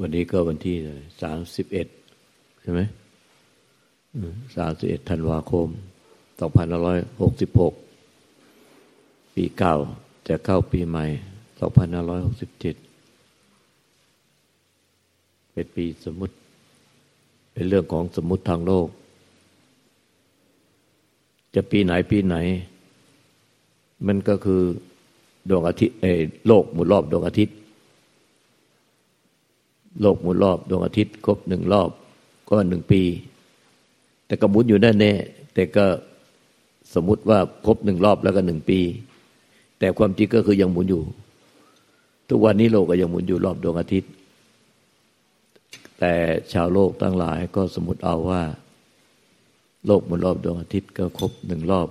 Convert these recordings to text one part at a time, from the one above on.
วันนี้ก็วันที่สามสิบเอ็ดใช่ไหมสามสิบเอ็ดธันวาคมสองพันร้อยหกสิบหกปีเก่าจะเข้าปีใหม่สองพันร้อยหกสิบเจ็ดเป็นปีสมมติ เป็นเรื่องของสมมติทางโลก จะปีไหนปีไหน มันก็คือดวงอาทิตย์โลกหมุนรอบดวงอาทิตย์ โลกหมุนรอบดวงอาทิตย์ ครบหนึ่งรอบ ก็หนึ่งปี แต่ก็หมุนอยู่นั่นแน่แต่ก็สมมุติว่าครบหนึ่งรอบแล้วก็หนึ่งปี แต่ความจริงก็คือยังหมุนอยู่ ทุกวันนี้โลกก็ยังหมุนอยู่รอบดวงอาทิตย์ แต่ชาวโลกทั้งหลายก็สมมติเอาว่า โลกหมุนรอบดวงอาทิตย์ก็ครบหนึ่งรอบ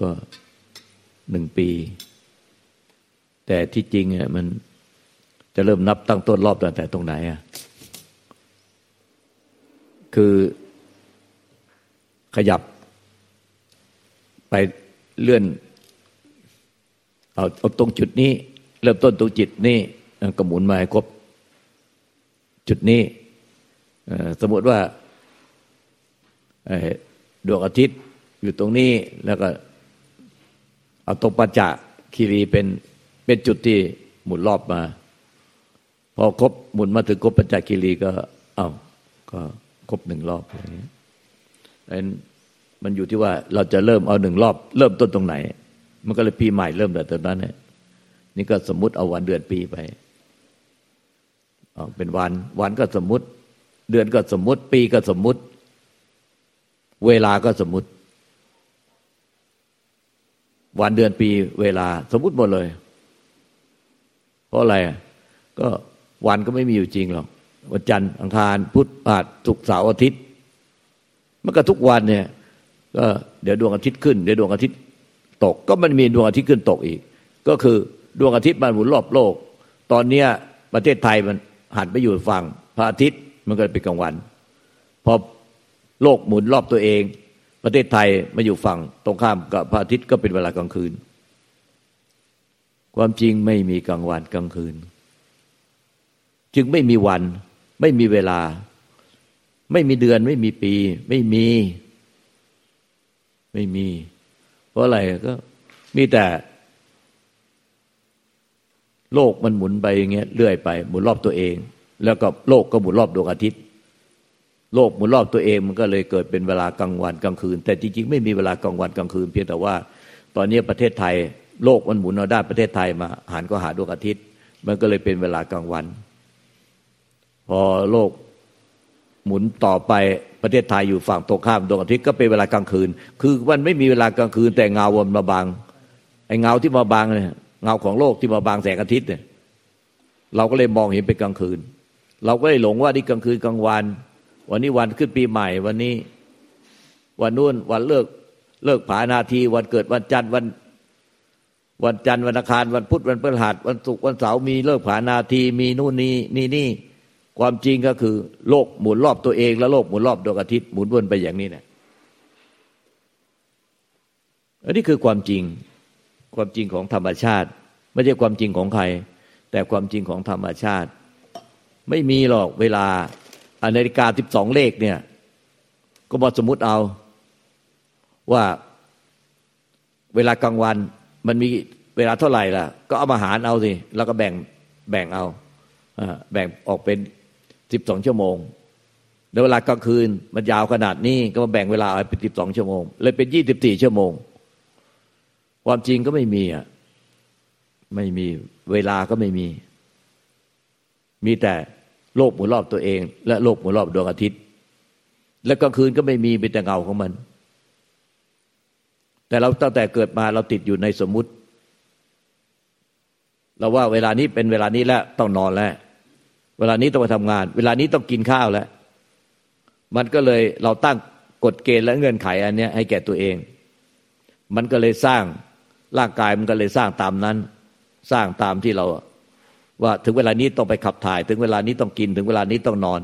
ก็หนึ่งปี แต่ที่จริงเนี่ยมัน จะเริ่มนับตั้งต้นรอบตั้งแต่ตรงไหนอะคือขยับไปเลื่อนเอาเอาตรงจุดนี้ เริ่มต้นตรงจิตนี้ก็หมุนมาให้ครบจุดนี้สมมติว่าดวงอาทิตย์อยู่ตรงนี้แล้วก็เอาตรงปัจจคีรีเป็นเป็นจุดที่หมุนรอบมา พอครบหมุนมาถึงครบปัญจกิรีก็ เอา้าก็ครบหนึ่งรอบอย่างนี้นั้นมันอยู่ที่ว่าเราจะเริ่มเอาหนึ่งรอบ เริ่มต้นตรงไหน มันก็เลยปีใหม่เริ่มแต่ตอนนั้นเนี่ยนี่ก็สมมติเอาวันเดือนปีไปเป็นวัน วันก็สมมติ เดือนก็สมมติ ปีก็สมมติ เวลาก็สมมติ วันเดือนปีเวลา สมมติหมดเลย เพราะอะไรก็ วันก็ไม่มีอยู่จริงหรอกวันจันทร์อังคารพุธพฤหัสศุกร์เสาร์อาทิตย์ มันก็ทุกวันเนี่ย ก็เดี๋ยวดวงอาทิตย์ขึ้นเดี๋ยวดวงอาทิตย์ตก ก็มันมีดวงอาทิตย์ขึ้นตกอีก ก็คือดวงอาทิตย์มันหมุนรอบโลก ตอนเนี้ยประเทศไทยมันหันไปอยู่ฝั่งพระอาทิตย์มันก็เป็นกลางวัน พอโลกหมุนรอบตัวเอง ประเทศไทยมาอยู่ฝั่งตรงข้ามกับพระอาทิตย์ก็เป็นเวลากลางคืน ความจริงไม่มีกลางวันกลางคืน จึงไม่มีวัน ไม่มีเวลา ไม่มีเดือน ไม่มีปี ไม่มี ไม่มี เพราะอะไรก็มีแต่ โลกมันหมุนไปอย่างเงี้ยเรื่อยไป หมุนรอบตัวเอง แล้วก็โลกก็หมุนรอบดวงอาทิตย์ โลกหมุนรอบตัวเองมันก็เลยเกิดเป็นเวลากลางวันกลางคืน แต่จริงๆ ไม่มีเวลากลางวันกลางคืน เพียงแต่ว่า ตอนนี้ประเทศไทย โลกมันหมุนเอาด้านประเทศไทยมาหันก็หาดวงอาทิตย์ มันก็เลยเป็นเวลากลางวัน พอโลกหมุนต่อไปประเทศไทยอยู่ฝั่งตรงข้ามดวงอาทิตย์ก็เป็นเวลากลางคืน คือมันไม่มีเวลากลางคืน แต่เงาวนมาบางไอ้เงาที่มาบางเนี่ยเงาของโลกที่มาบางแสงอาทิตย์เนี่ย เราก็เลยมองเห็นเป็นกลางคืน เราก็เลยหลงว่านี่กลางคืนกลางวัน วันนี้วันขึ้นปีใหม่ วันนี้ วันนู้นวันเลิกเลิกผานาที วันเกิดวันจันทร์วันวันจันทร์วันอังคารวันพุธวันพฤหัสวันศุกร์วันเสาร์มีเลิกผานาทีมีนู่นนี่นี่นี่ ความจริงก็คือโลกหมุนรอบตัวเอง แล้วโลกหมุนรอบดวงอาทิตย์หมุนวนไปอย่างนี้เนี่ยอันนี้คือความจริงความจริงของธรรมชาติ ไม่ใช่ความจริงของใคร แต่ความจริงของธรรมชาติ ไม่มีหรอกเวลานาฬิกาสิบสองเลขเนี่ย ก็มาสมมุติเอาว่าเวลากลางวันมันมีเวลาเท่าไหร่ล่ะ ก็เอามาหารเอาสิแล้วก็แบ่งแบ่งเอาแบ่งออกเป็น สิบสองชั่วโมงแล้วเวลากลางคืนมันยาวขนาดนี้ก็มาแบ่งเวลาเป็นสิบสองชั่วโมง เลยเป็นยี่สิบสี่ชั่วโมง ความจริงก็ไม่มีอะไม่มีเวลาก็ไม่มี มีแต่โลกหมุนรอบตัวเอง และโลกหมุนรอบดวงอาทิตย์ และกลางคืนก็ไม่มีเป็นแต่เงาของมัน แต่เราตั้งแต่เกิดมาเราติดอยู่ในสมมุติ เราว่าเวลานี้เป็นเวลานี้แล้วต้องนอนแล้ว เวลานี้ต้องไปทำงาน เวลานี้ต้องกินข้าวแล้ว มันก็เลยเราตั้งกฎเกณฑ์และเงื่อนไขอันนี้ให้แก่ตัวเอง มันก็เลยสร้างร่างกายมันก็เลยสร้างตามนั้น สร้างตามที่เรา ว่าถึงเวลานี้ต้องไปขับถ่าย ถึงเวลานี้ต้องกินถึงเวลานี้ต้องนอน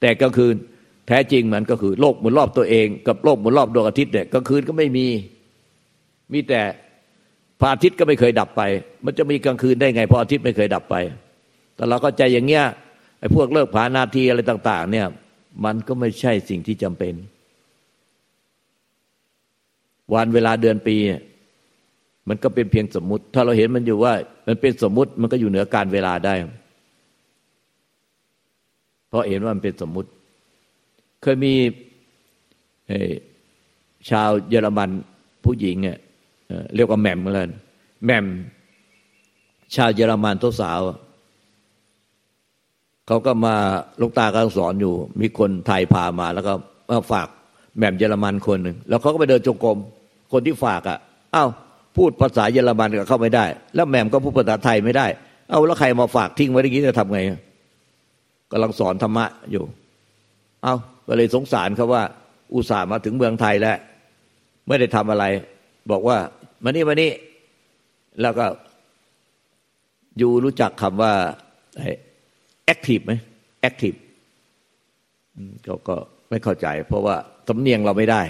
แต่กลางคืนแท้จริงมันก็คือโลกหมุนรอบตัวเอง กับโลกหมุนรอบดวงอาทิตย์เนี่ยกลางคืนก็ไม่มี มีแต่พระอาทิตย์ก็ไม่เคยดับไป มันจะมีกลางคืนได้ไงพระอาทิตย์ไม่เคยดับไป แต่เราก็ใจอย่างเงี้ยไอ้พวกเลิกผานาทีอะไรต่าง ๆ เนี่ย มันก็ไม่ใช่สิ่งที่จำเป็น วันเวลาเดือนปี มันก็เป็นเพียงสมมุติ ถ้าเราเห็นมันอยู่ว่า มันเป็นสมมุติมันก็อยู่เหนือการเวลาได้ เพราะเห็นว่ามันเป็นสมมุติ เคยมีชาวเยอรมันผู้หญิงเนี่ยเรียกว่าแหม่มเลยแหม่มชาวเยอรมันตัวสาว เขาก็มาลูกตากำลังสอนอยู่ มีคนไทยพามา แล้วก็มาฝากแหม่มเยอรมันคนหนึ่งแล้วเขาก็ไปเดินจงกรมคนที่ฝากอะ่ะอ้าวพูดภาษาเยอรมันก็เข้าไม่ได้ แล้วแหม่มก็พูดภาษาไทยไม่ได้ เอาแล้วใครมาฝากทิ้งไว้อย่นี้จะทำไงกำลังสอนธรรมะอยู่ เอาก็เลยสงสารเขาว่า อุตส่าห์มาถึงเมืองไทยแล้ว ไม่ได้ทำอะไร บอกว่ามานี่มานี่แล้วก็ you รู้จักคำว่า active ไหม active ก็ก็ไม่เข้าใจ เพราะว่าสำเนียงเราไม่ได้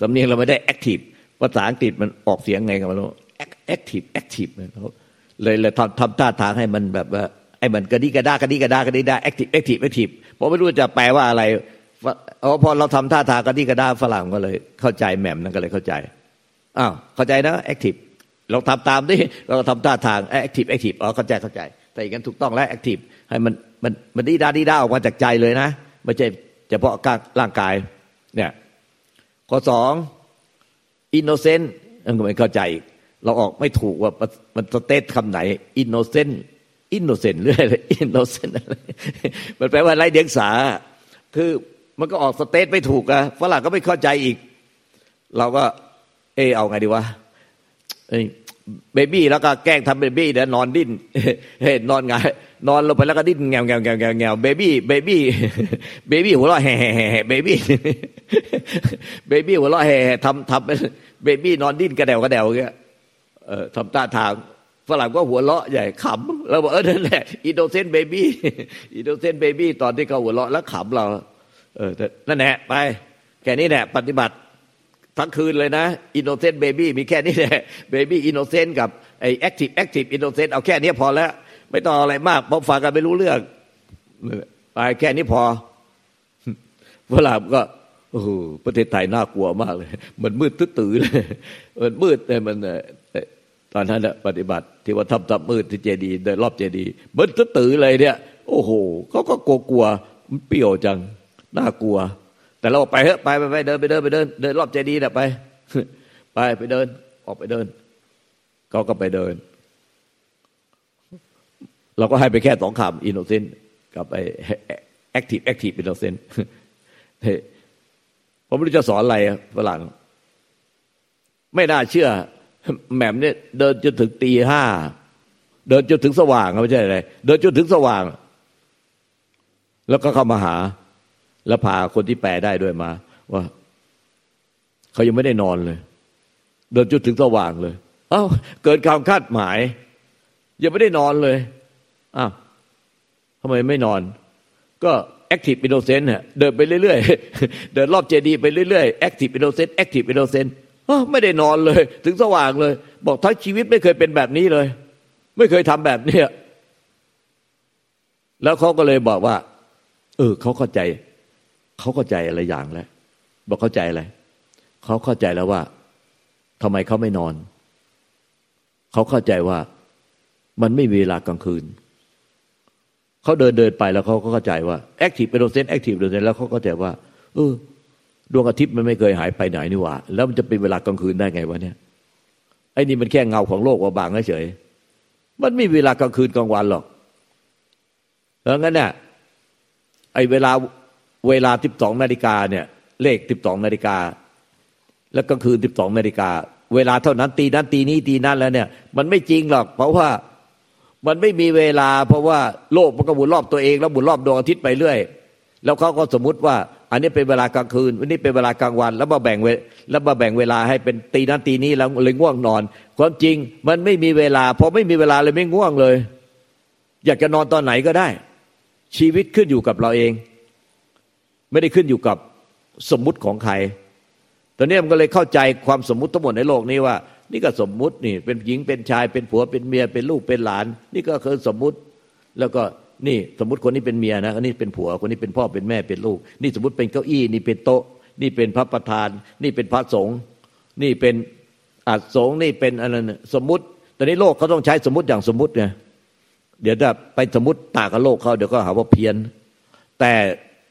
สำเนียงเราไม่ได้ active ภาษาอังกฤษมันออกเสียงไงกันไม่รู้ active active เลยเลยทำทำท่าทางให้มันแบบว่าไอ้มันกระดิกระดากระดิกระดากระดิกระดา active active active เพราะไม่รู้จะแปลว่าอะไรพอเราทำท่าทางกระดิกระดาฝรั่งก็เลย เข้าใจแหม่มนั่นก็เลยเข้าใจอ้าวเข้าใจนะ active เราทำตามดิเราทำท่าทาง active active อ๋อเข้าใจเข้าใจ แต่อย่างนั้นถูกต้องแล้ว active ให้มันมันมันดีดาดีดาออกมาจากใจเลยนะไม่ใช่เฉพาะร่างกายเนี่ยข้อสอง innocent มันก็ไม่เข้าใจ เราออกไม่ถูกว่ามัน stress คำไหน innocent innocent เรื่อยเลย innocent อะไรมันแปลว่าไรเดียงสา คือมันก็ออก stress ไม่ถูกอะฝรั่งก็ไม่เข้าใจอีก เราก็ เออเอาไงดีวะ baby แล้วก็แกล้งทำ baby เดี๋ยวนอนดิ้นเฮ้นอนไงนอนลงไปแล้วก็ดิ้นแงวแงวแงวแงวแงว baby baby baby หัวเราะแห่แห่แห่ baby baby หัวเราะแห่ทำทำเป็น baby นอนดิ้นกระเดวกระเดวเงี้ยเออทำท่าทางฝรั่งก็หัวเราะใหญ่ขำเราบอกเออนั่นแหละ innocent baby innocent baby ตอนที่เขาหัวเราะแล้วขำเรา เออนั่นแหละไปแค่นี้แหละปฏิบัติ ทั้งคืนเลยนะ innocent baby มีแค่นี้แหละ baby innocent กับไอ active active innocent เอาแค่นี้พอแล้ว ไม่ต้องอะไรมากเพราะฟังกันไม่รู้เรื่องไปแค่นี้พอเวลาก็โอ้โหประเทศไทยน่ากลัวมากเลย มันมืดตื้อเลยมันมืดแต่มันตอนนั้นปฏิบัติที่ว่าทำทับมืดที่เจดีเดินรอบเจดีมันตื้อเลยเนี่ย โอ้โหเขาก็กลัวกลัวมันเปรี้ยวจังน่ากลัว แต่เราไปเถอะไปไปไปเดินไปเดินไปเดินเดินรอบเจดีย์นะไป ไปไปเดิน ออกไปเดินเขาก็ไปเดิน เราก็ให้ไปแค่สองคำ innocent กับไอ active active innocent ผมไม่รู้จะสอนอะไรฝรั่งไม่น่าเชื่อแหม่มเนี่ยเดินจนถึงตีห้าเดินจนถึงสว่างไม่ใช่อะไรเดินจนถึงสว่าง แล้วก็เข้ามาหา แล้วพาคนที่แปลได้ด้วยมา ว่าเขายังไม่ได้นอนเลยเดินจนถึงสว่างเลย เอ้าเกิดความคาดหมาย ยังไม่ได้นอนเลยอ้าวทำไมไม่นอน ก็ active innocent เดินไปเรื่อยๆ เดินรอบเจดีย์ไปเรื่อยๆ active innocent active innocent ไม่ได้นอนเลย ถึงสว่างเลย บอกทั้งชีวิตไม่เคยเป็นแบบนี้เลย ไม่เคยทำแบบเนี้ยแล้วเขาก็เลยบอกว่า เออเขาเข้าใจ เขาเข้าใจอะไรอย่างแล้ว บอกเข้าใจอะไรเขาเข้าใจแล้วว่าทำไมเขาไม่นอน เขาเข้าใจว่ามันไม่มีเวลากลางคืน เขาเดินเดินไปแล้วเขาก็เข้าใจว่าแอคทีฟเป็นโรเซนแอคทีฟโรเซนแล้วเขาก็เข้าใจว่าเออดวงอาทิตย์มันไม่เคยหายไปไหนนี่หว่า แล้วมันจะเป็นเวลากลางคืนได้ไงวะเนี่ยไอ้นี่มันแค่เงาของโลกว่าบางเฉยมันไม่มีเวลากลางคืนกลางวันหรอกแล้วงั้นเนี่ยไอ้เวลา เวลาสิบสองนาฬิกาเนี่ย เลขสิบสองนาฬิกา แล้วก็คืนสิบสองนาฬิกา เวลาเท่านั้นตีนั้นตีนี้ตีนั้นแล้วเนี่ย มันไม่จริงหรอก เพราะว่ามันไม่มีเวลา เพราะว่าโลกมันก็หมุนรอบตัวเอง แล้วหมุนรอบดวงอาทิตย์ไปเรื่อย แล้วเขาก็สมมุติว่า อันนี้เป็นเวลากลางคืนอันนี้เป็นเวลากลางวัน แล้วมาแบ่งเวแล้วมาแบ่งเวลาให้เป็นตีนั้นตีนี้แล้วเลยง่วงนอน ความจริงมันไม่มีเวลาพอไม่มีเวลาเลยไม่ง่วงเลย อยากจะนอนตอนไหนก็ได้ ชีวิตขึ้นอยู่กับเราเอง ไม่ได้ขึ้นอยู่กับสมมุติของใคร ตอนนี้มันก็เลยเข้าใจความสมมุติทั้งหมดในโลกนี้ว่า นี่ก็สมมุตินี่เป็นหญิงเป็นชายเป็นผัวเป็นเมียเป็นลูกเป็นหลาน นี่ก็คือสมมุติแล้วก็นี่สมมติคนนี้เป็นเมียนะคนนี้เป็นผัวคนนี้เป็นพ่อเป็นแม่เป็นลูก นี่สมมติเป็นเก้าอี้นี่เป็นโต๊ะ นี่เป็นพระประธาน นี่เป็นพระสงฆ์นี่เป็นอาสงฆ์นี่เป็นอะไรสมมติตอนนี้โลกเขาต้องใช้สมมติอย่างสมมติไงเดี๋ยวถ้าไปสมมติตากับโลกเขาเดี๋ยวก็หาว่าเพี้ยน แต่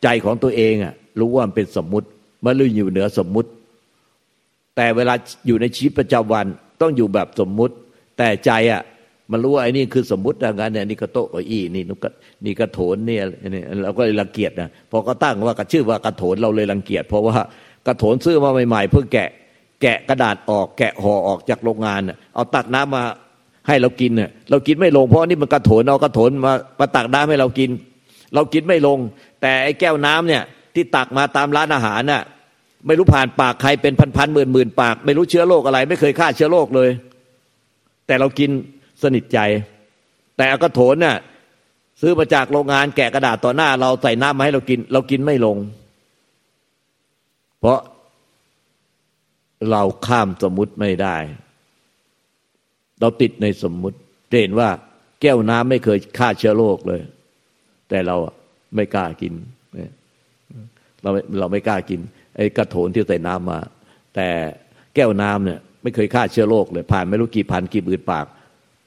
ใจของตัวเองอะรู้ว่ามันเป็นสมมุติมันรู้อยู่เหนือสมมุติ แต่เวลาอยู่ในชีวิตประจำวันต้องอยู่แบบสมมุติ แต่ใจอะมันรู้ว่าไอ้นี่คือสมมุติดังนั้นเนี่ยนี่ก็โต๊ะกอี้นี่นุกนี่กระโถนเนี่ยนี่เราก็เลยรังเกียจนะพอก็ตั้งว่ากระชื่อว่ากระโถนเราเลยรังเกียจเพราะว่ากระโถนซื้อมาใหม่ๆเพิ่งแกะแกะกระดาษออกแกะห่อออกจากโรงงานเอาตักน้ำมาให้เรากินเนี่ยเรากินไม่ลงเพราะนี่มันกระโถนเอากระโถนมามาตักน้ำให้เรากิน เรากินไม่ลง แต่ไอ้แก้วน้ำเนี่ยที่ตักมาตามร้านอาหารน่ะไม่รู้ผ่านปากใครเป็นพันๆหมื่นหมื่นปาก ไม่รู้เชื้อโรคอะไร ไม่เคยฆ่าเชื้อโรคเลย แต่เรากินสนิทใจ แต่กระโถนน่ะซื้อมาจากโรงงานแกะกระดาษต่อหน้า เราใส่น้ำมาให้เรากิน เรากินไม่ลง เพราะเราข้ามสมมุติไม่ได้ เราติดในสมมุติเห็นว่าแก้วน้ำไม่เคยฆ่าเชื้อโรคเลย แต่เรา ไม่กล้ากินเราเราไม่กล้ากิน ไอ้กระโถนที่ใส่น้ำมา แต่แก้วน้ำเนี่ย ไม่เคยฆ่าเชื้อโรคเลยผ่านไม่รู้กี่พันกี่หมื่นปาก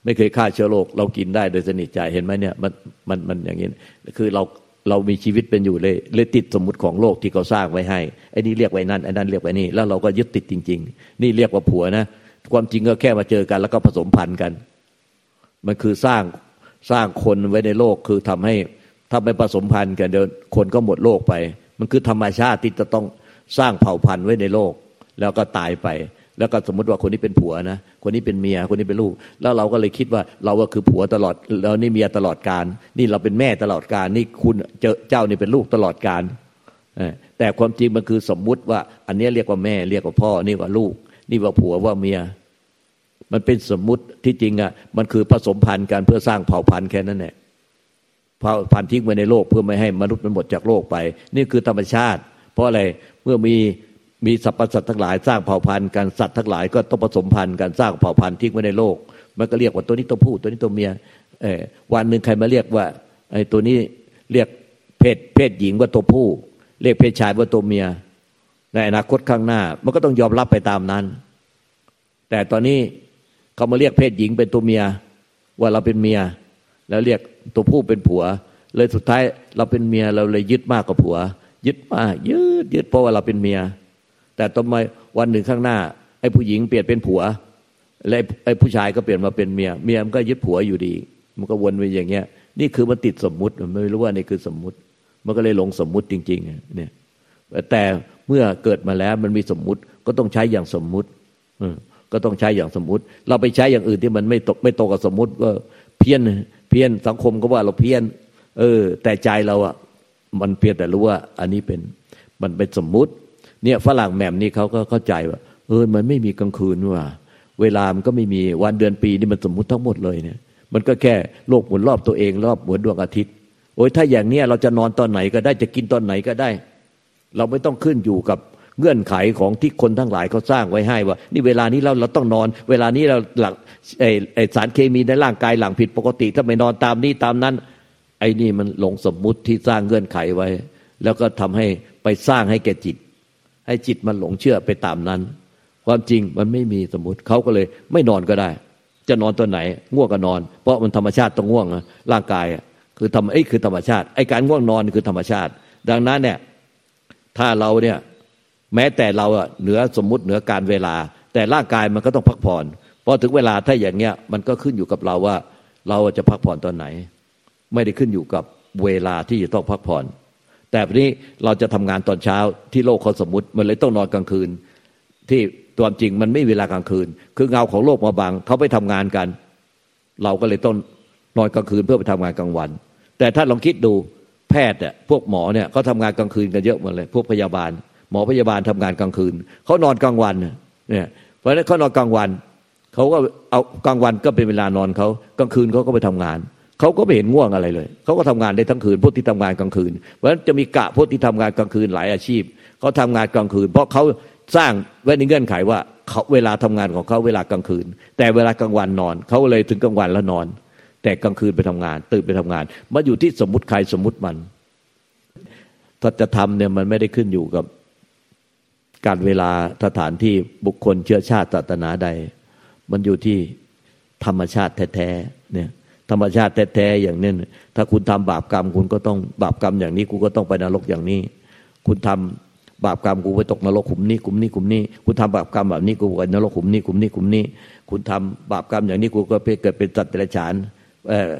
ไม่เคยฆ่าเชื้อโรคเรากินได้โดยสนิทใจเห็นไหมเนี่ยมันมันมันอย่างนี้คือเราเรามีชีวิตเป็นอยู่เลยเลยติดสมมติของโลกที่เขาสร้างไว้ให้ไอ้นี่เรียกไว้นั่นไอ้นั่นเรียกไว้นี่แล้วเราก็ยึดติดจริง ๆ นี่เรียกว่าผัวนะความจริงก็แค่มาเจอกัน แล้วก็ผสมพันธุ์กัน มันคือสร้างสร้างคนไว้ในโลกคือทำให้ ถ้าไปผสมพันธุ์กันเดี๋ยวคนก็หมดโลกไป มันคือธรรมชาติที่จะต้องสร้างเผ่าพันธุ์ไว้ในโลก แล้วก็ตายไป แล้วก็สมมติว่าคนนี้เป็นผัวนะคนนี้เป็นเมียคนนี้เป็นลูก แล้วเราก็เลยคิดว่าเราก็คือผัวตลอดแล้วนี่เมียตลอดการนี่เราเป็นแม่ตลอดการนี่คุณเจเจ้านี่เป็นลูกตลอดการแต่ความจริงมันคือสมมุติว่า อันนี้เรียกว่าแม่เรียกว่าพ่อนี่ว่าลูก นี่ว่าผัวว่าเมีย มันเป็นสมมุติที่จริงอะมันคือผสมพันธุ์กันเพื่อสร้างเผ่าพันธุ์แค่นั้นแหละ เผ่าพันธุ์ทิ้งไว้ในโลกเพื่อไม่ให้มนุษย์มันหมดจากโลกไป นี่คือธรรมชาติ เพราะอะไรเมื่อมีมีสรรพสัตว์ทั้งหลายสร้างเผ่าพันธุ์กันสัตว์ทั้งหลายก็ต้องผสมพันธุ์กันสร้างเผ่าพันธุ์ทิ้งไว้ในโลก มันก็เรียกว่าตัวนี้ตัวผู้ตัวนี้ตัวเมียเออวันหนึ่งใครมาเรียกว่าไอ้ตัวนี้เรียกเพศเพศหญิงว่าตัวผู้ เรียกเพศชายว่าตัวเมีย ในอนาคตข้างหน้า มันก็ต้องยอมรับไปตามนั้น แต่ตอนนี้เขามาเรียกเพศหญิงเป็นตัวเมีย ว่าเราเป็นเมีย แล้วเรียก ตัวผู้เป็นผัว เลยสุดท้ายเราเป็นเมียเราเลยยึดมากกว่าผัว ยึดมากยึดยึดเพราะว่าเราเป็นเมีย แต่ต่อมวันหนึ่งข้างหน้าไอ้ผู้หญิงเปลี่ยนเป็นผัวและไอ้ผู้ชายก็เปลี่ยนมาเป็นเมีย เมียมันก็ยึดผัวอยู่ดี มันก็วนไปอย่างเงี้ย นี่คือมันติดสมมุติมันไม่รู้ว่านี่คือสมมุติ มันก็เลยหลงสมมุติจริง ๆ เนี่ย แต่เมื่อเกิดมาแล้วมันมีสมมุติก็ต้องใช้อย่างสมมุติก็ต้องใช้อย่างสมมุติ เราไปใช้อย่างอื่นที่มันไม่ตกไม่ตกกับสมมุติก็เพี้ยน พี้ยนสังคมก็ว่าเราเพี้ยน เออ แต่ใจเราอะมันเพียงแต่รู้ว่า อันนี้เป็นมันเป็นสมมุติ เนี่ยฝรั่งแหม่มนี่เขาก็เข้าใจว่า เออมันไม่มีกลางคืนว่า เวลามันก็ไม่มีวันเดือนปีนี่มันสมมุติทั้งหมดเลยเนี่ย มันก็แค่โลกหมุนรอบตัวเอง รอบหมุนดวงอาทิตย์ โอ้ยถ้าอย่างเนี้ยเราจะนอนตอนไหนก็ได้จะกินตอนไหนก็ได้ เราไม่ต้องขึ้นอยู่กับ เงื่อนไขของที่คนทั้งหลายเขาสร้างไว้ให้ว่า นี่เวลานี้เราเราต้องนอน เวลานี้เราหลังไอสารเคมีในร่างกายหลังผิดปกติ ถ้าไม่นอนตามนี้ตามนั้น ไอ้นี่มันหลงสมมุติที่สร้างเงื่อนไขไว้ แล้วก็ทำให้ไปสร้างให้แก่จิต ให้จิตมันหลงเชื่อไปตามนั้น ความจริงมันไม่มีสมมติเขาก็เลยไม่นอนก็ได้ จะนอนตอนไหนง่วงก็นอน เพราะมันธรรมชาติต้องง่วงร่างกายคือธรรมไอ้คือธรรมชาติไอ้การง่วงนอนคือธรรมชาติ ดังนั้นเนี่ยถ้าเราเนี่ย แม้แต่เราอะเหนือสมมุติเหนือการเวลา แต่ร่างกายมันก็ต้องพักผ่อนพอถึงเวลาถ้าอย่างเงี้ยมันก็ขึ้นอยู่กับเราว่าเราจะพักผ่อนตอนไหน ไม่ได้ขึ้นอยู่กับเวลาที่จะต้องพักผ่อน แต่วันนี้เราจะทำงานตอนเช้าที่โลกเขาสมมติมันเลยต้องนอนกลางคืน ที่ตัวจริงมันไม่เวลากลางคืน คือเงาของโลกมาบังเขาไปทำงานกัน เราก็เลยต้องนอนกลางคืนเพื่อไปทำงานกลางวัน แต่ถ้าลองคิดดูแพทย์เนี่ยพวกหมอเนี่ยเขาทำงานกลางคืนกันเยอะหมดเลย พวกพยาบาล มอพยาบาลทำงานกลางคืนเขานอนกลางวันเนี่ยเพราะฉะนั้นเขานอนกลางวันเขาก็เอากลางวันก็เป็นเวลานอนเขากลางคืนเขาก็ไปทำงานเขาก็ไม่เห็นง่วงอะไรเลยเขาก็ทำงานได้ทั้งคืนพวกที่ทำงานกลางคืน เพราะฉะนั้นจะมีกะพวกที่ทำงานกลางคืนหลายอาชีพเขาทำงานกลางคืน เพราะเขาสร้างไว้ในเงื่อนไขว่าเขาเวลาทำงานของเขาเวลากลางคืน แต่เวลากลางวันนอนเขาเลยถึงกลางวันแล้วนอน แต่กลางคืนไปทำงาน ตื่นไปทำงานมาอยู่ที่สมมติใครสมมติมันถ้าจะทำเนี่ยมันไม่ได้ขึ้นอยู่กับ การเวลาสถานที่บุคคลเชื้อชาติศาสนาใด มันอยู่ที่ธรรมชาติแท้ๆเนี่ยธรรมชาติแท้ๆอย่างนี้ถ้าคุณทำบาปกรรม คุณก็ต้องบาปกรรมอย่างนี้กูก็ต้องไปนรกอย่างนี้ คุณทำบาปกรรมกูไปตกนรกขุมนี้ขุมนี้ขุมนี้ คุณทำบาปกรรมแบบนี้กูไปนรกขุมนี้ขุมนี้ขุมนี้ คุณทำบาปกรรมอย่างนี้กูก็ไปเกิดเป็นสัตว์เดรัจฉาน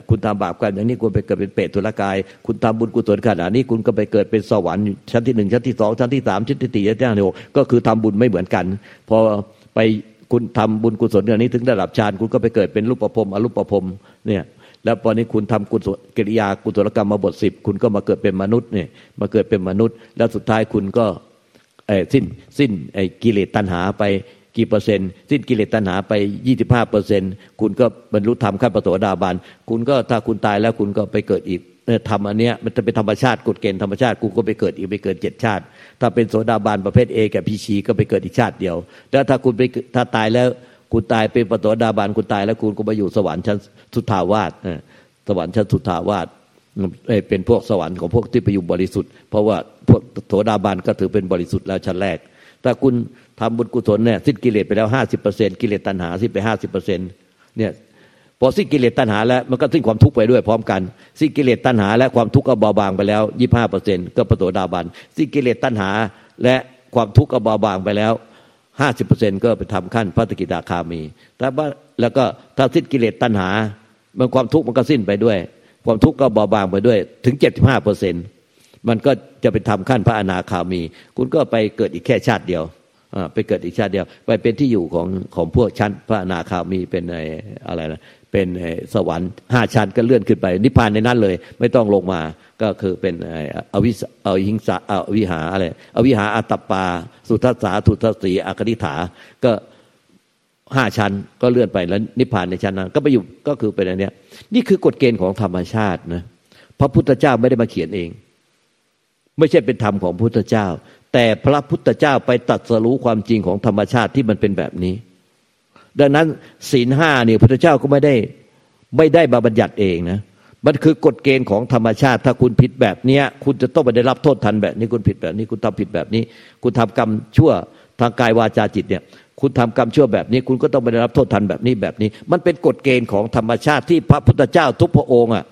คุณทำบาปกรรมอย่างนี้คุณไปเกิดเป็นเปรตตุลกาย คุณทำบุญกุศลขนาดนี้คุณก็ไปเกิดเป็นสวรรค์ชั้นที่หนึ่งชั้นที่สองชั้นที่สามชั้นที่สี่ชั้นที่หกก็คือทำบุญไม่เหมือนกัน พอไปคุณทำบุญกุศลอย่างนี้ถึงระดับฌานคุณก็ไปเกิดเป็นรูปประพรมอรูปประพรมเนี่ยแล้วตอนนี้คุณทำกุศลกิริยากุศลกรรมมาบทสิบคุณก็มาเกิดเป็นมนุษย์เนี่ยมาเกิดเป็นมนุษย์ แล้วสุดท้ายคุณก็สิ้นสิ้นไอ้กิเลสตัณหาไป กี่เปอร์เซ็นต์สิ้นกิเลสตัณหาไปยี่สิบห้าเปอร์เซ็นต์คุณก็บรรลุธรรมขั้นปโสดาบันคุณก็ถ้าคุณตายแล้วคุณก็ไปเกิดอีกทำอันเนี้ยมันจะเป็นธรรมชาติกฎเกณฑ์ธรรมชาติกูก็ไปเกิดอีกไปเกิดเจ็ดชาติ ถ้าเป็นโสดาบันประเภทเอกับพีชีก็ไปเกิดอีกชาติเดียวแล้วถ้าคุณไปถ้าตายแล้วคุณตายเป็นปโสดาบันคุณตายแล้วคุณก็ไปอยู่สวรรค์ชั้นสุทาวาสสวรรค์ชั้นสุทาวาสเป็นพวกสวรรค์ของพวกที่ไปอยู่บริสุทธิ์เพราะว่าพวกโสดาบันก็ถือเป็นบริสุทธิ์แล้วชั้นแรก ถ้าคุณทำบุญกุศลเนี่ยสิ้นกิเลสไปแล้วห้าสิบเปอร์เซ็นกิเลสตัณหาสิ้นไปห้าสิบเปอร์เซ็นเนี่ยพอสิ้นกิเลสตัณหาแล้วมันก็สิ้นความทุกข์ไปด้วยพร้อมกัน สิ้นกิเลสตัณหาและความทุกข์ก็เบาบางไปแล้วยี่ห้าเปอร์เซ็นก็ประโสดาบันสิ้นกิเลสตัณหาและความทุกข์ก็เบาบางไปแล้วห้าสิบเปอร์เซ็นก็ไปทำขั้นพระตกิตาคามีแต่ว่าแล้วก็ถ้าสิ้นกิเลสตัณหา มันความทุกข์มันก็สิ้นไปด้วย ความทุกข์ก็เบาบางไปด้วยถึงเจ็ดสิบห้าเปอร์เซ็น มันก็จะไปทำขั้นพระอนาคามี คุณก็ไปเกิดอีกแค่ชาติเดียวไปเกิดอีกชาติเดียว ไปเป็นที่อยู่ของของพวกชั้นพระอนาคามีเป็นอะไรนะเป็นสวรรค์ห้าชั้นก็เลื่อนขึ้นไป นิพพานในนั้นเลย ไม่ต้องลงมาก็คือเป็นอวิสอหิงสาอวิหาอะไรอวิหาอัตปา สุทัสสาทุทัสสีอคติฐาก็ห้าชั้นก็เลื่อนไปแล้วนิพพานในชั้นนั้น ก็ไปอยู่ก็คือเป็นอันเนี้ยนี่คือกฎเกณฑ์ของธรรมชาตินะพระพุทธเจ้าไม่ได้มาเขียนเอง ไม่ใช่เป็นธรรมของพุทธเจ้า แต่พระพุทธเจ้าไปตัดสรู้ความจริงของธรรมชาติที่มันเป็นแบบนี้ ดังนั้นศีลห้าเนี่ยพุทธเจ้าก็ไม่ได้ไม่ได้มาบัญญัติเองนะมันคือกฎเกณฑ์ของธรรมชาติ ถ้าคุณผิดแบบเนี้ย คุณจะต้องไปได้รับโทษทันแบบนี้คุณผิดแบบนี้คุณทำผิดแบบนี้ คุณทำกรรมชั่วทางกายวาจาจิตเนี่ย คุณทำกรรมชั่วแบบนี้ คุณก็ต้องไปได้รับโทษทันแบบนี้แบบนี้ มันเป็นกฎเกณฑ์ของธรรมชาติที่พระพุทธเจ้าทุกพระองค์อะ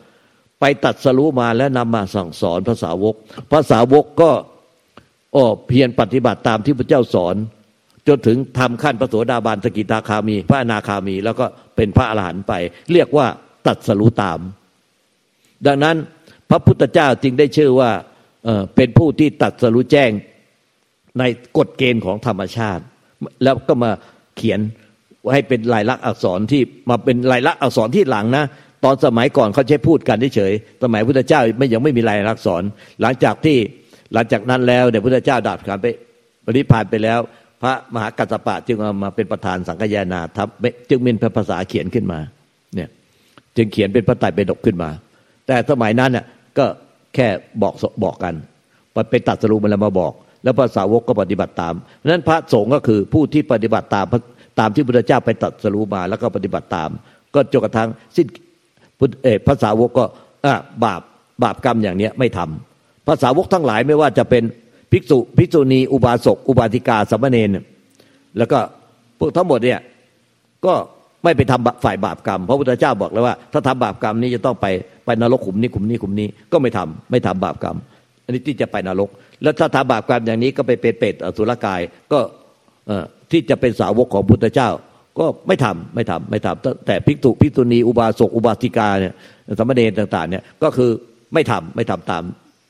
ไปตัดสรู้มาแล้วนำมาสั่งสอนภาษาวกภาษาวกก็โอ้เพียรปฏิบัติตามที่พระเจ้าสอน จนถึงทำขั้นพระโสดาบันสกิตาคามี พระอนาคามี แล้วก็เป็นพระอรหันต์ไป เรียกว่าตัดสรู้ตาม ดังนั้นพระพุทธเจ้าจึงได้ชื่อว่าเป็นผู้ที่ตัดสรู้แจ้งในกฎเกณฑ์ของธรรมชาติ แล้วก็มาเขียนให้เป็นลายลักษณ์อักษรที่มาเป็นลายลักษณ์อักษรที่หลังนะ ตอนสมัยก่อนเขาใช้พูดกันเฉยสมัยพุทธเจ้าไม่ยังไม่มีลายลักษณ์อักษรหลังจากที่หลังจากนั้นแล้วเดี๋ยวพระเจ้าดับขันไปปริพานไปแล้ว พระมหากัสสปะจึงเอามาเป็นประธานสังฆยานาทับจึงมีภาษาเขียนขึ้นมาเนี่ยจึงเขียนเป็นพระไตรปิฎกขึ้นมา แต่สมัยนั้นเนี่ยก็แค่บอกบอกกันไปตัดสรุปมันแล้วมาบอก แล้วภาษาวกก็ปฏิบัติตามนั้นพระสงฆ์ก็คือผู้ที่ปฏิบัติตามตามที่พระเจ้าไปตัดสรุปมาแล้วก็ปฏิบัติตาม ก็จนกระทั่งสิ้น ภาษาวกก็บาปบาปกรรมอย่างเนี้ยไม่ทำภาษาวกทั้งหลายไม่ว่าจะเป็นภิกษุภิกษุณี อุบาสก อุบาสิกาสมณเณรแล้วก็พวกทั้งหมดเนี่ยก็ไม่ไปทำฝ่ายบาปกรรมพระพุทธเจ้าบอกแล้วว่า ถ้าทำบาปกรรมนี้จะต้องไปไปนรกขุมนี้ขุมนี้ขุมนี้ก็ไม่ทำไม่ทำบาปกรรม อันนี้ที่จะไปนรก แล้วถ้าทำบาปกรรมอย่างนี้ก็ไปเป็นเปรตอสุรกายก็ที่จะเป็นสาวกของพุทธเจ้า ก็ไม่ทำไม่ทำไม่ทำแต่ภิกษุภิกษุณีอุบาสกอุบาสิกาเนี่ยสมณเณรต่างๆเนี่ยก็คือไม่ทำไม่ทำตาม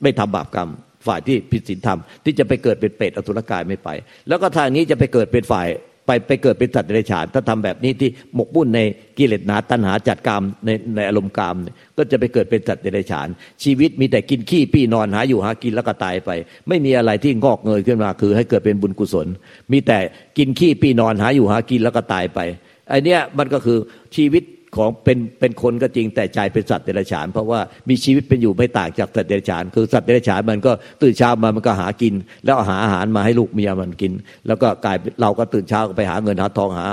ไม่ทำบาปกรรมฝ่ายที่ผิดศีลธรรมที่จะไปเกิดเป็นเปรตอสุรกายไม่ไป แล้วก็ทางนี้จะไปเกิดเป็นฝ่าย ไปไปเกิดเป็นสัตว์เดรัจฉานถ้าทำแบบนี้ที่หมกบุ่นในกิเลสหนาตัณหาจัดกรรมในในอารมณ์กรรมก็จะไปเกิดเป็นสัตว์เดรัจฉาน ชีวิตมีแต่กินขี้ปี้นอนหาอยู่หากินแล้วก็ตายไป ไม่มีอะไรที่งอกเงยขึ้นมาคือ ให้เกิดเป็นบุญกุศล มีแต่กินขี้ปี้นอนหาอยู่หากินแล้วก็ตายไปไอเนี้ยมันก็คือชีวิต ของเป็นเป็นคนก็จริงแต่ใจเป็นสัตว์เดรัจฉาน เพราะว่ามีชีวิตเป็นอยู่ไม่ต่างจากสัตว์เดรัจฉาน คือสัตว์เดรัจฉานมันก็ตื่นเช้ามามันก็หากิน แล้วหาอาหารมาให้ลูกเมียมันกิน แล้วก็กลายเราก็ตื่นเช้าไปหาเงินหาทองหา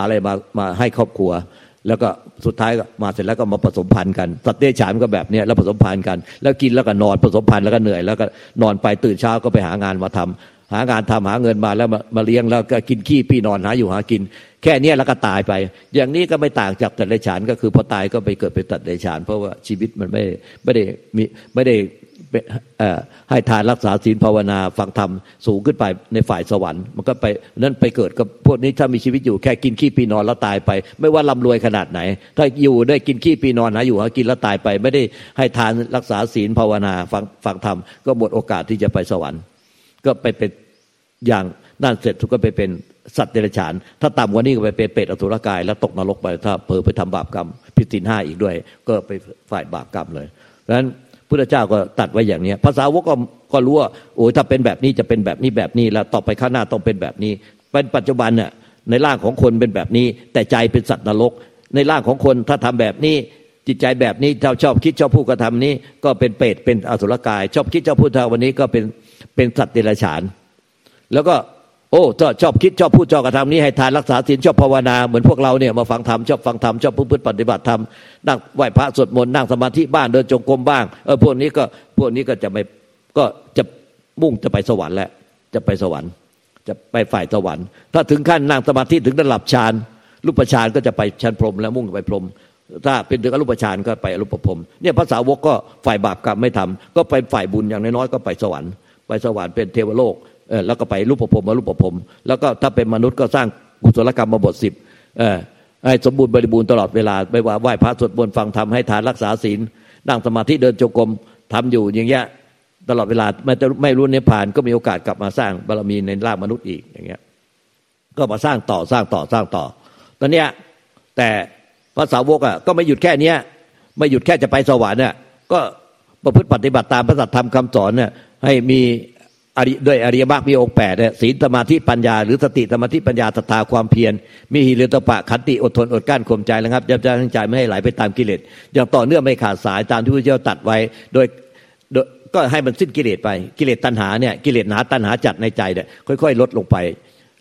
อะไรมามาให้ครอบครัว แล้วก็สุดท้ายมาเสร็จแล้วก็มาผสมพันธุ์กันสัตว์เดรัจฉานก็แบบนี้แล้วผสมพันธุ์กัน แล้วกินแล้วก็นอนผสมพันธุ์แล้วก็เหนื่อย แล้วก็นอนไปตื่นเช้าก็ไปหางานมาทำ หางานทำหาเงินมาแล้วมามาเลี้ยงแล้วก็กินขี้พี่นอนหาอยู่หากิน แค่เนี้ยแล้วก็ตายไป อย่างนี้ก็ไม่ต่างจากตัดเดรัจฉานก็คือพอตายก็ไปเกิดเป็นตัดเดรัจฉาน เพราะว่าชีวิตมันไม่ไม่ได้มีไม่ได้ให้ทานรักษาศีลภาวนาฟังธรรมสูงขึ้นไปในฝ่ายสวรรค์มันก็ไปนั่นไปเกิดกับพวกนี้ถ้ามีชีวิตอยู่แค่กินขี้ปีนอนแล้วตายไป ไม่ว่าร่ารวยขนาดไหน ถ้าอยู่ได้กินขี้ปีนอนหาอยู่หากินแล้วตายไป ไม่ได้ให้ทานรักษาศีลภาวนาฟังฟังธรรมก็หมดโอกาสที่จะไปสวรรค์ ก็ไปเป็นอย่างนั่นเสร็จทุกก็ไปเป็นสัตว์เดรัจฉาน ถ้าต่ำกว่านี้ก็ไปเป็นเปรตอสุรกาย แล้วตกนรกไปถ้าเพอไปทำบาปกรรมพิสินห้าอีกด้วย ก็ไปฝ่ายบาปกรรมเลยเพราะฉะนั้นพุทธเจ้าก็ตัดไว้อย่างนี้ภาษาวกก็ก็รู้ว่าโอ้ถ้าเป็นแบบนี้จะเป็นแบบนี้แบบนี้แล้วต่อไปข้างหน้าต้องเป็นแบบนี้ เป็นปัจจุบันเนี่ยในร่างของคนเป็นแบบนี้ แต่ใจเป็นสัตว์นรก ในร่างของคนถ้าทำแบบนี้ จิตใจแบบนี้เราชอบคิดชอบพูดกระทำนี้ ก็เป็นเปรตเป็นอสุรกาย ชอบคิดชอบพูดทางวันนี้ก็เป็นเป็นสัตว์เดรัจฉาน แล้วก็ โอ้ชอบคิดชอบพูดชอบกระทำนี้ให้ทานรักษาศีลชอบภาวนาเหมือนพวกเราเนี่ยมาฟังธรรมชอบฟังธรรมชอบพึ่งปฏิบัติธรรมนั่งไหว้พระสวดมนต์นั่งสมาธิบ้านเดินจงกรมบ้างเออพวกนี้ก็พวกนี้ก็จะไม่ก็จะมุ่งจะไปสวรรค์แหละจะไปสวรรค์จะไปฝ่ายสวรรค์ ถ้าถึงขั้นนั่งสมาธิถึงระดับฌานรูปฌานก็จะไปชั้นพรหมแล้วมุ่งไปพรหม ถ้าเป็นถึงอรูปฌานก็ไปอรูปพรมเนี่ยภาษาวกก็ฝ่ายบาปกรรมไม่ทำก็ไปฝ่ายบุญอย่างน้อยๆก็ไปสวรรค์ไปสวรรค์เป็นเทวโลกเออแล้วก็ไปรูปภพมารูปภพแล้วก็ถ้าเป็นมนุษย์ก็สร้างกุศลกรรมมาบทสิบเออให้สมบูรณ์บริบูรณ์ตลอดเวลาไม่ว่าไหว้พระสวดมนต์ฟังธรรมให้ทานรักษาศีลนั่งสมาธิเดินจงกรมทำอยู่อย่างเงี้ยตลอดเวลาไม่ไม่รู้เนี้ยผ่านก็มีโอกาสกลับมาสร้างบารมีในร่างมนุษย์อีกอย่างเงี้ยก็มาสร้างต่อสร้างต่อสร้างต่อ ตอนเนี้ยแต่ พระสาวกอะก็ไม่หยุดแค่เนี้ยไม่หยุดแค่จะไปสวรรค์เนี่ยก็ประพฤติปฏิบัติตามพระสัทธรรมคำสอนเนี่ยให้มีด้วยอริยมรรคมีองค์แปดศีลสมาธิปัญญา หรือสติสมาธิปัญญาศรัทธาความเพียรมีหิริโอตตัปปะขันติอดทนอดกลั้นข่มใจแล้วครับยับยั้งใจไม่ให้ไหลไปตามกิเลสอย่างต่อเนื่องไม่ขาดสายตามที่พระพุทธเจ้าตรัสไว้โดยก็ให้มันสิ้นกิเลสไปกิเลสตัณหาเนี่ยกิเลสหนาตัณหาจัดในใจเนี่ยค่อยๆ ลดลงไป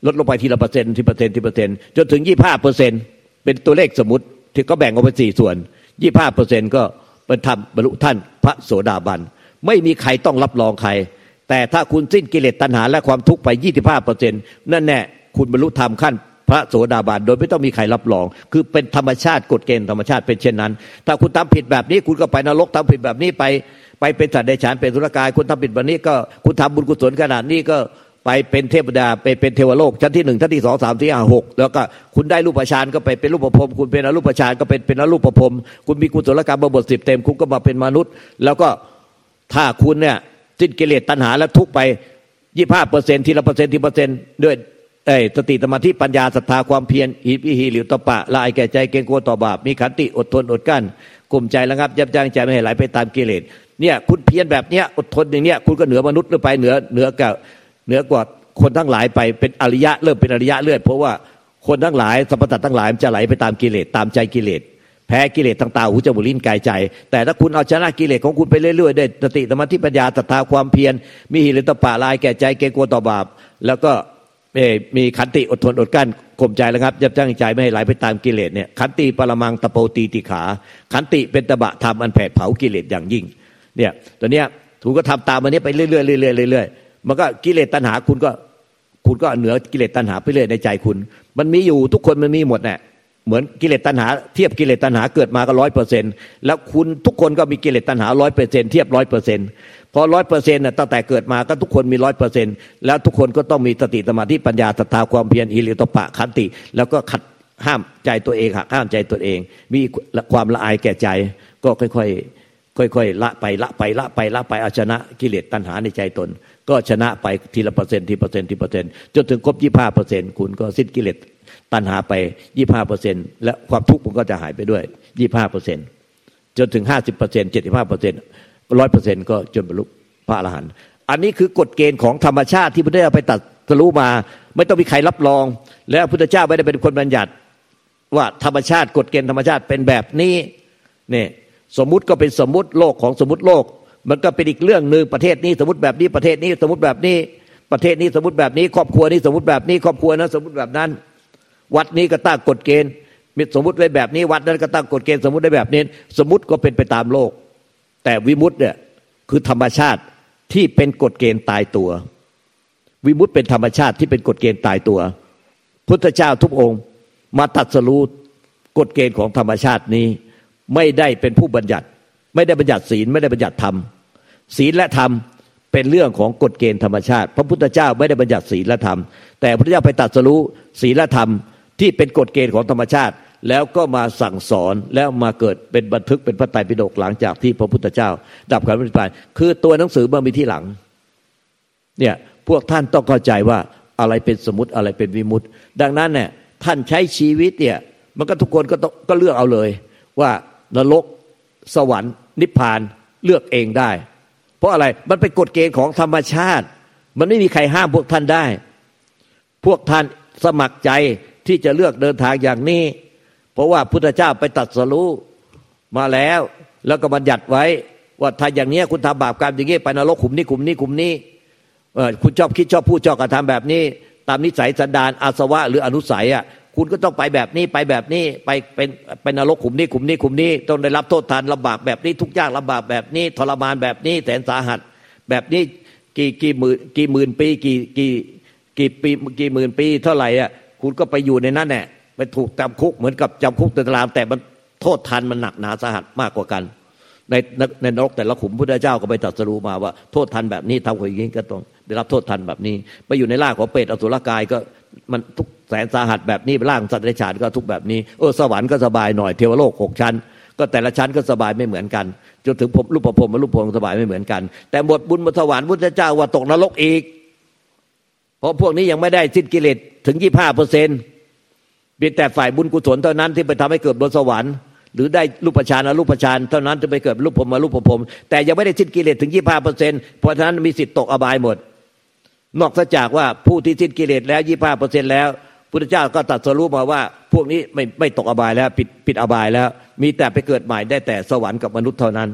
ลดลงไปทีละเปอร์เซ็นต์ทีเปอร์เซ็นต์ทีเปอร์เซ็นต์จนถึงยี่ห้าเปอร์เซ็นต์เป็นตัวเลขสมมติ ที่ก็แบ่งออกเป็นสี่ส่วนยี่ห้าเปอร์เซ็นต์ก็เป็นธรรมบรรลุท่านพระโสดาบัน ไม่มีใครต้องรับรองใคร แต่ถ้าคุณสิ้นกิเลสตัณหาและความทุกข์ไป25เปอร์เซ็นต์นั่นแน่คุณบรรลุธรรมขั้นพระโสดาบันโดยไม่ต้องมีใครรับรอง คือเป็นธรรมชาติกฎเกณฑ์ธรรมชาติเป็นเช่นนั้น ถ้าคุณทำผิดแบบนี้คุณก็ไปนรกทำผิดแบบนี้ไป ไปเป็นสัตว์เดรัจฉานเป็นสุรกาย คุณทำผิดแบบนี้ก็คุณทำบุญกุศลขนาดนี้ก็ ไปเป็นเทพดาไปเป็นเทวโลกชั้นที่หนึ่งชั้นที่สองสามที่ห้าหกแล้วก็คุณได้รูปฌานก็ไปเป็นรูปภพคุณเป็นอรูปฌานก็เป็นเป็นอรูปภพคุณมีกุศลกรรมบทสิบเต็มคุณก็มาเป็นมนุษย์ แล้วก็ถ้าคุณเนี่ยสิ้นกิเลสตัณหาและทุกไปยี่ห้าเปอร์เซ็นต์ทีละเปอร์เซ็นต์ทีเปอร์เซ็นต์ด้วยเอ้สติสมาธิปัญญาศรัทธาความเพียรหิริหิริโอตตัปปะละอายแก่ใจเกรงกลัวต่อบาปมีขันติอดทนอดกลั้นข่มใจระงับยับยั้งใจไม่ให้ไหลไปตามกิเลสเนี่ยคุณเพียรแบบเนี้ยอดทนอย่างเนี้ยคุณก็เหนือมนุษย์หรือไปเหนือเหนือกับ เหนือกว่าคนทั้งหลายไปเป็นอริยะเริ่มเป็นอริยะเรื่อยเพราะว่าคนทั้งหลายสัมปตทั้งหลายมันจะไหลไปตามกิเลสตามใจกิเลสแพ้กิเลสทางตาหูจมูกลิ้นกายใจ แต่ถ้าคุณเอาชนะกิเลสของคุณไปเรื่อยๆด้วยสติสมาธิปัญญาตถาความเพียรมีหิริตปะลายแก่ใจเกรงกลัวต่อบาป แล้วก็มีขันติอดทนอดกั้นข่มใจแล้วครับยับยั้งใจไม่ให้ไหลไปตามกิเลสเนี่ยขันติปรมังตะโปตีติขา ขันติเป็นตบะธรรมอันแผดเผากิเลสอย่างยิ่งเนี่ยตอนเนี้ยถูกก็ทำตามมันนี้ไปเรื่อยๆเรื่อยๆเรื่อยๆ มันก็กิเลสตัณหาคุณก็คุณก็เหนือกิเลสตัณหาไปเรื่อยในใจคุณ มันมีอยู่ทุกคนมันมีหมดแหละเหมือนกิเลสตัณหาเทียบกิเลสตัณหาเกิดมาก็ร้อยเปอร์เซ็นต์แล้วคุณทุกคนก็มีกิเลสตัณหาร้อยเปอร์เซ็นต์เทียบร้อยเปอร์เซ็นต์พอร้อยเปอร์เซ็นต์ตั้งแต่เกิดมาก็ทุกคนมีร้อยเปอร์เซ็นต์แล้วทุกคนก็ต้องมีสติสมาธิปัญญาศรัทธาความเพียรหิริโอตตัปปะขันติ แล้วก็หักห้ามใจตัวเองหักห้ามใจตัวเอง มีความละอายแก่ใจ ก็ค่อยๆค่อยๆละไปละไปละไปละไปเอาชนะกิเลสตัณหาในใจตน ก็ชนะไปทีละเปอร์เซ็นต์ทีเปอร์เซ็นต์ทีเปอร์เซ็นต์จนถึงครบยี่ห้าเปอร์เซ็นต์คุณก็สิ้นกิเลสตัณหาไปยี่ห้าเปอร์เซ็นต์และความทุกข์มันก็จะหายไปด้วยยี่ห้าเปอร์เซ็นต์จนถึงห้าสิบเปอร์เซ็นต์เจ็ดสิบห้าเปอร์เซ็นต์ร้อยเปอร์เซ็นต์ก็จนบรรลุพระอรหันต์อันนี้คือกฎเกณฑ์ของธรรมชาติที่พระพุทธเจ้าไปตรัสรู้มา ไม่ต้องมีใครรับรอง และพระพุทธเจ้าไม่ได้เป็นคนบัญญัติ ว่าธรรมชาติกฎเกณฑ์ธรรมชาติเป็นแบบนี้เนี่ยสมมุติก็เป็นสมมุติโลกของสมมติโลก มันก็เป็นอีกเรื่องหนึ่งประเทศนี้สมมติแบบนี้ประเทศนี้สมมติแบบนี้ ประเทศนี้สมมติแบบนี้ ครอบครัวนี้สมมติแบบนี้ครอบครัวนั้นสมมติแบบนั้น วัดนี้ก็ตั้งกฎเกณฑ์มีสมมติไว้แบบนี้ วัดนั้นก็ตั้งกฎเกณฑ์สมมติได้แบบนี้ สมมติก็เป็นไปตามโลก แต่วิมุตต์เนี่ยคือธรรมชาติที่เป็นกฎเกณฑ์ตายตัว วิมุตต์เป็นธรรมชาติที่เป็นกฎเกณฑ์ตายตัว พุทธเจ้าทุกองค์มาตัดสรู้กฎเกณฑ์ของธรรมชาตินี้ ไม่ได้เป็นผู้บัญญัติ ไม่ได้บัญญัติศีลไม่ได้บัญญัติธรรม ศีลและธรรมเป็นเรื่องของกฎเกณฑ์ธรรมชาติ พระพุทธเจ้าไม่ได้บัญญัติศีลและธรรม แต่พระพุทธเจ้าไปตัดสรู้ศีลและธรรมที่เป็นกฎเกณฑ์ของธรรมชาติ แล้วก็มาสั่งสอนแล้วมาเกิดเป็นบันทึกเป็นพระไตรปิฎกหลังจากที่พระพุทธเจ้า ดับขันธ์ปฏิบัติคือตัวหนังสือมามีที่หลังเนี่ยพวกท่านต้องเข้าใจว่าอะไรเป็นสมมติอะไรเป็นวิมุตติ ดังนั้นเนี่ยท่านใช้ชีวิตเนี่ยมันก็ทุกคนก็ต้องก็เลือกเอาเลย ว่านรกสวรรค์นิพพานเลือกเองได้ เพราะอะไรมันเป็นกฎเกณฑ์ของธรรมชาติ มันไม่มีใครห้ามพวกท่านได้ พวกท่านสมัครใจที่จะเลือกเดินทางอย่างนี้ เพราะว่าพุทธเจ้าไปตัดสรู้มาแล้ว แล้วก็บัญญัติไว้ว่าถ้าอย่างนี้คุณทำบาปกรรมอย่างนี้ไปนรกขุมนี้ขุมนี้ขุมนี้คุณชอบคิดชอบพูดชอบกระทำแบบนี้ ตามนิสัยสันดานอาสวะหรืออนุสัยอะ คุณก็ต้องไปแบบนี้ไปแบบนี้ไปเป็นเป็นนรกขุมนี้ขุมนี้ขุมนี้ต้องได้รับโทษทานลำบากแบบนี้ทุกยากลำบากแบบนี้ ทรมานแบบนี้แสนสาหัส แบบนี้กี่กี่หมื่นกี่หมื่นปีกี่กี่กี่ปีกี่หมื่นปีเท่าไหร่อะคุณก็ไปอยู่ในนั้นแหละไปถูกจำคุกเหมือนกับจำคุกตารางแต่มันโทษทันมันหนักหนาสาหัสมากกว่ากัน ในในนรกแต่ละขุมพุทธเจ้าก็ไปตรัสรู้มาว่าโทษทันแบบนี้ทำอย่างนี้ก็ต้องได้รับโทษทันแบบนี้ ไปอยู่ในร่าของเปรตอสุรกายก็มันทุก แสนสาหัสแบบนี้ร่างสัตว์ในฉานก็ทุกแบบนี้เออสวรรค์ก็สบายหน่อยเทวโลกหกชั้น ก็แต่ละชั้นก็สบายไม่เหมือนกันจนถึงผมรูปประพรมรูปพรมสบายไม่เหมือนกัน แต่หมดบุญบนสวรรค์พุทธเจ้าว่าตกนรกอีก เพราะพวกนี้ยังไม่ได้สิ้นกิเลสถึงยี่ห้าเปอร์เซ็นต์เพียงแต่ฝ่ายบุญกุศลเท่านั้นที่ไปทำให้เกิดบนสวรรค์หรือได้รูปฌานอรูปฌานเท่านั้นจะไปเกิดรูปพรหมอรูปพรหมแต่ยังไม่ได้สิ้นกิเลสถึงยี่ห้าเปอร์เซ็นต์เพราะฉะนั้นมีสิทธิ์ตกอบายหมด นอกจากว่าผู้ที่สิ้นกิเลสแล้วยี่ห้าเปอร์เซ็นต์แล้ว พุทธเจ้าก็ตรัสรู้มาว่า พวกนี้ไม่ไม่ตกอบายแล้วปิดปิดอบายแล้ว มีแต่ไปเกิดใหม่ได้แต่สวรรค์กับมนุษย์เท่านั้น